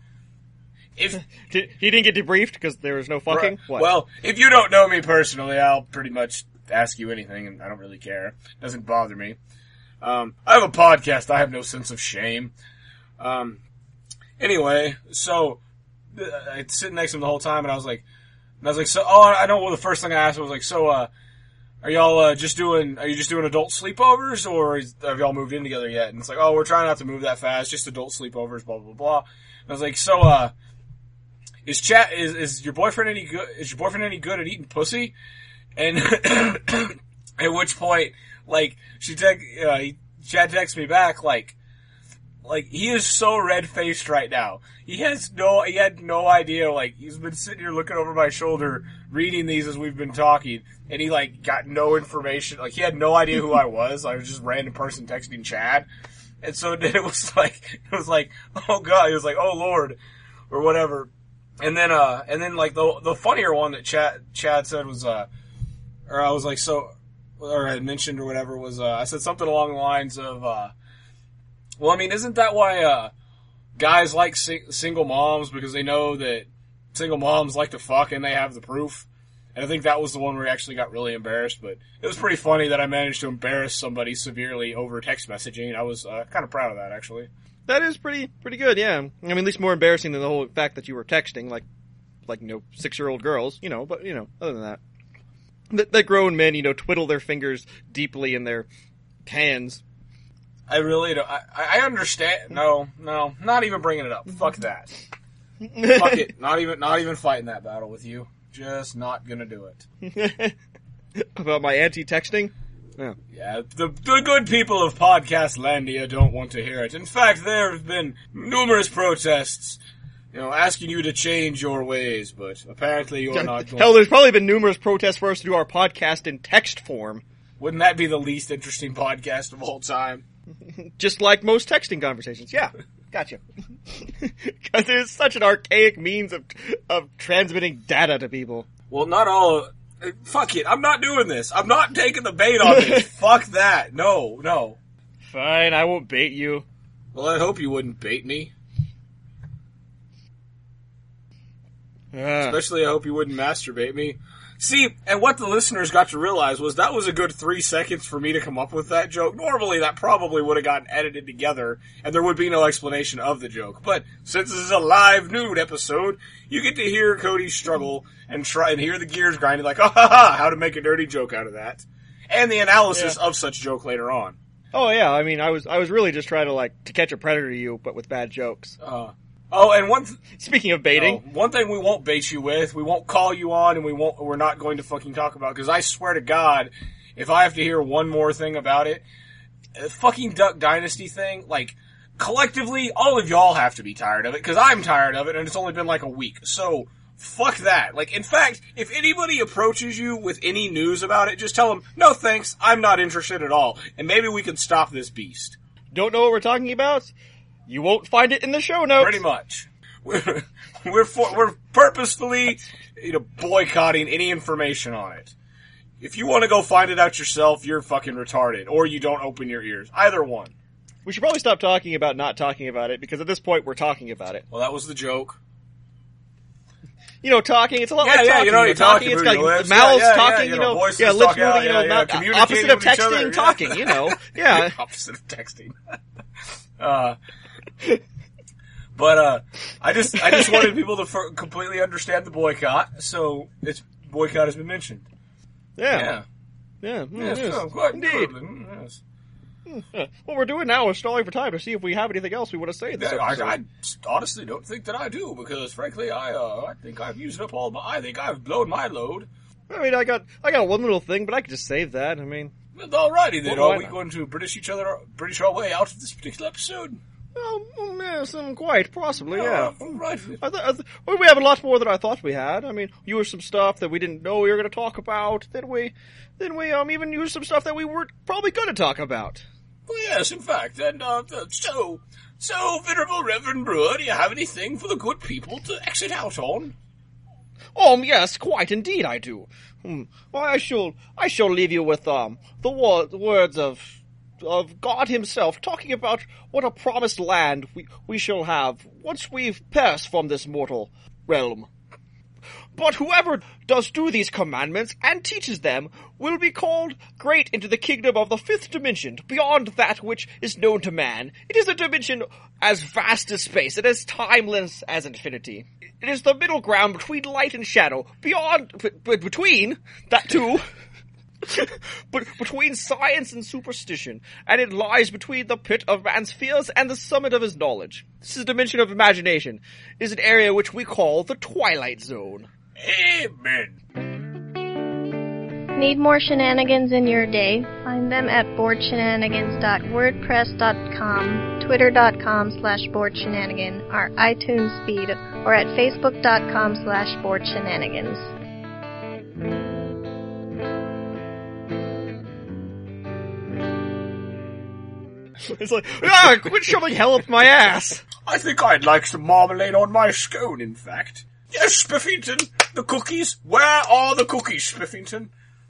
if Did- he didn't get debriefed because there was no fucking. Right. What? Well, if you don't know me personally, I'll pretty much ask you anything, and I don't really care. It doesn't bother me. Um, I have a podcast. I have no sense of shame. Um, anyway, so uh, I sitting next to him the whole time, and I was like, and I was like, so oh, I know. Well, the first thing I asked was like, so uh, are y'all uh, just doing? Are you just doing adult sleepovers, or is, have y'all moved in together yet? And it's like, oh, we're trying not to move that fast, just adult sleepovers, blah blah blah. And I was like, so uh, is Chad is is your boyfriend any good? Is your boyfriend any good at eating pussy? And at which point, like she tech, uh, Chad texts me back like, like he is so red faced right now. He has no, he had no idea. Like he's been sitting here looking over my shoulder, reading these as we've been talking, and he like got no information. Like he had no idea who I was. I was just random person texting Chad, and so then it was like, it was like, oh god, he was like, oh lord, or whatever. And then, uh, and then like the the funnier one that Chad Chad said was, uh, or I was like, so, or I mentioned or whatever was, uh, I said something along the lines of, uh, well, I mean, isn't that why, uh, guys like sing- single moms because they know that single moms like to fuck and they have the proof? And I think that was the one where he actually got really embarrassed, but it was pretty funny that I managed to embarrass somebody severely over text messaging. I was, uh, kind of proud of that, actually. that is pretty pretty good. Yeah. I mean, at least more embarrassing than the whole fact that you were texting like like you know six year old girls. You know, but you know, other than that, that, that grown men you know twiddle their fingers deeply in their hands. I really don't. I, I understand. No, no, not even bringing it up. Fuck that. Fuck it. Not even not even fighting that battle with you. Just not gonna do it. About my anti-texting? Yeah. Yeah, the, the good people of Podcast Landia don't want to hear it. In fact, there have been numerous protests, you know, asking you to change your ways, but apparently you're not going Hell, there's probably been numerous protests for us to do our podcast in text form. Wouldn't that be the least interesting podcast of all time? Just like most texting conversations. Yeah. Gotcha. Because it's such an archaic means of, of transmitting data to people. Well, not all. uh, Fuck it. I'm not doing this. I'm not taking the bait on this. fuck that. No, no. Fine, I won't bait you. Well, I hope you wouldn't bait me. Ah. Especially, I hope you wouldn't masturbate me. See, and what the listeners got to realize was that was a good three seconds for me to come up with that joke. Normally, that probably would have gotten edited together, and there would be no explanation of the joke. But since this is a live nude episode, you get to hear Cody struggle and try and hear the gears grinding, like, oh, ha, ha, how to make a dirty joke out of that, and the analysis of such joke later on. Oh yeah, I mean, I was I was really just trying to like to catch a predator to you, but with bad jokes. Uh, oh, and one. Th- Speaking of baiting, Oh, one thing we won't bait you with, we won't call you on, and we won't. We're not going to fucking talk about because I swear to God, if I have to hear one more thing about it, uh, fucking Duck Dynasty thing, like collectively, all of y'all have to be tired of it because I'm tired of it, and it's only been like a week. So fuck that. Like, in fact, if anybody approaches you with any news about it, just tell them, no thanks, I'm not interested at all, and maybe we can stop this beast. don't know what we're talking about? You won't find it in the show notes. Pretty much. We're we're, for, we're purposefully, you know, boycotting any information on it. If you want to go find it out yourself, you're fucking retarded, or you don't open your ears. Either one. We should probably stop talking about not talking about it because at this point we're talking about it. Well, that was the joke. You know, talking. It's a lot Yeah, like yeah, talking. you know, know, you talking. talk, It's got lips. mouths Yeah, yeah, talking. yeah, you know, yeah, lips yeah, moving. You know, yeah, yeah, not- communicating opposite of other, texting, yeah. talking. You know, yeah. Opposite of texting. uh, but uh, I just I just wanted people to f- completely understand the boycott, so its boycott has been mentioned. Yeah, Yeah. yeah, mm, Yes, yes. oh, quite indeed. mm, yes. What we're doing now is stalling for time to see if we have anything else we want to say. This Yeah, I. I honestly don't think that I do because, frankly, I uh, I think I've used up all my. I think I've blown my load. I mean, I got I got one little thing, but I could just save that. I mean, alrighty then. Well, Are we not? going to British each other, British our way out of this particular episode? Well, mm, yes, um, quite possibly, yeah. All right. I th- I th- well, we have a lot more than I thought we had. I mean, you used some stuff that we didn't know we were going to talk about. Then we, then we um even used some stuff that we weren't probably going to talk about. Well, yes, in fact, and uh, so, so, venerable Reverend Brewer, do you have anything for the good people to exit out on? Um, yes, quite indeed, I do. Hmm. Well, I shall, I shall leave you with um the, wo- the words of of God Himself, talking about what a promised land we we shall have once we've passed from this mortal realm. But whoever does do these commandments and teaches them will be called great into the kingdom of the fifth dimension, beyond that which is known to man. It is a dimension as vast as space and as timeless as infinity. It is the middle ground between light and shadow, beyond, between that too. but between science and superstition, and it lies between the pit of man's fears and the summit of his knowledge. This is a dimension of imagination. is an area which we call the Twilight Zone. Amen. Need more shenanigans in your day? Find them at boredshenanigans.wordpress.com, twitter.com slash boredshenanigan, our iTunes feed, or at facebook.com slash boredshenanigans. It's like, ah, quit shoving hell up my ass. I think I'd like some marmalade on my scone, in fact. Yes, Spiffington, the cookies. Where are the cookies, Spiffington?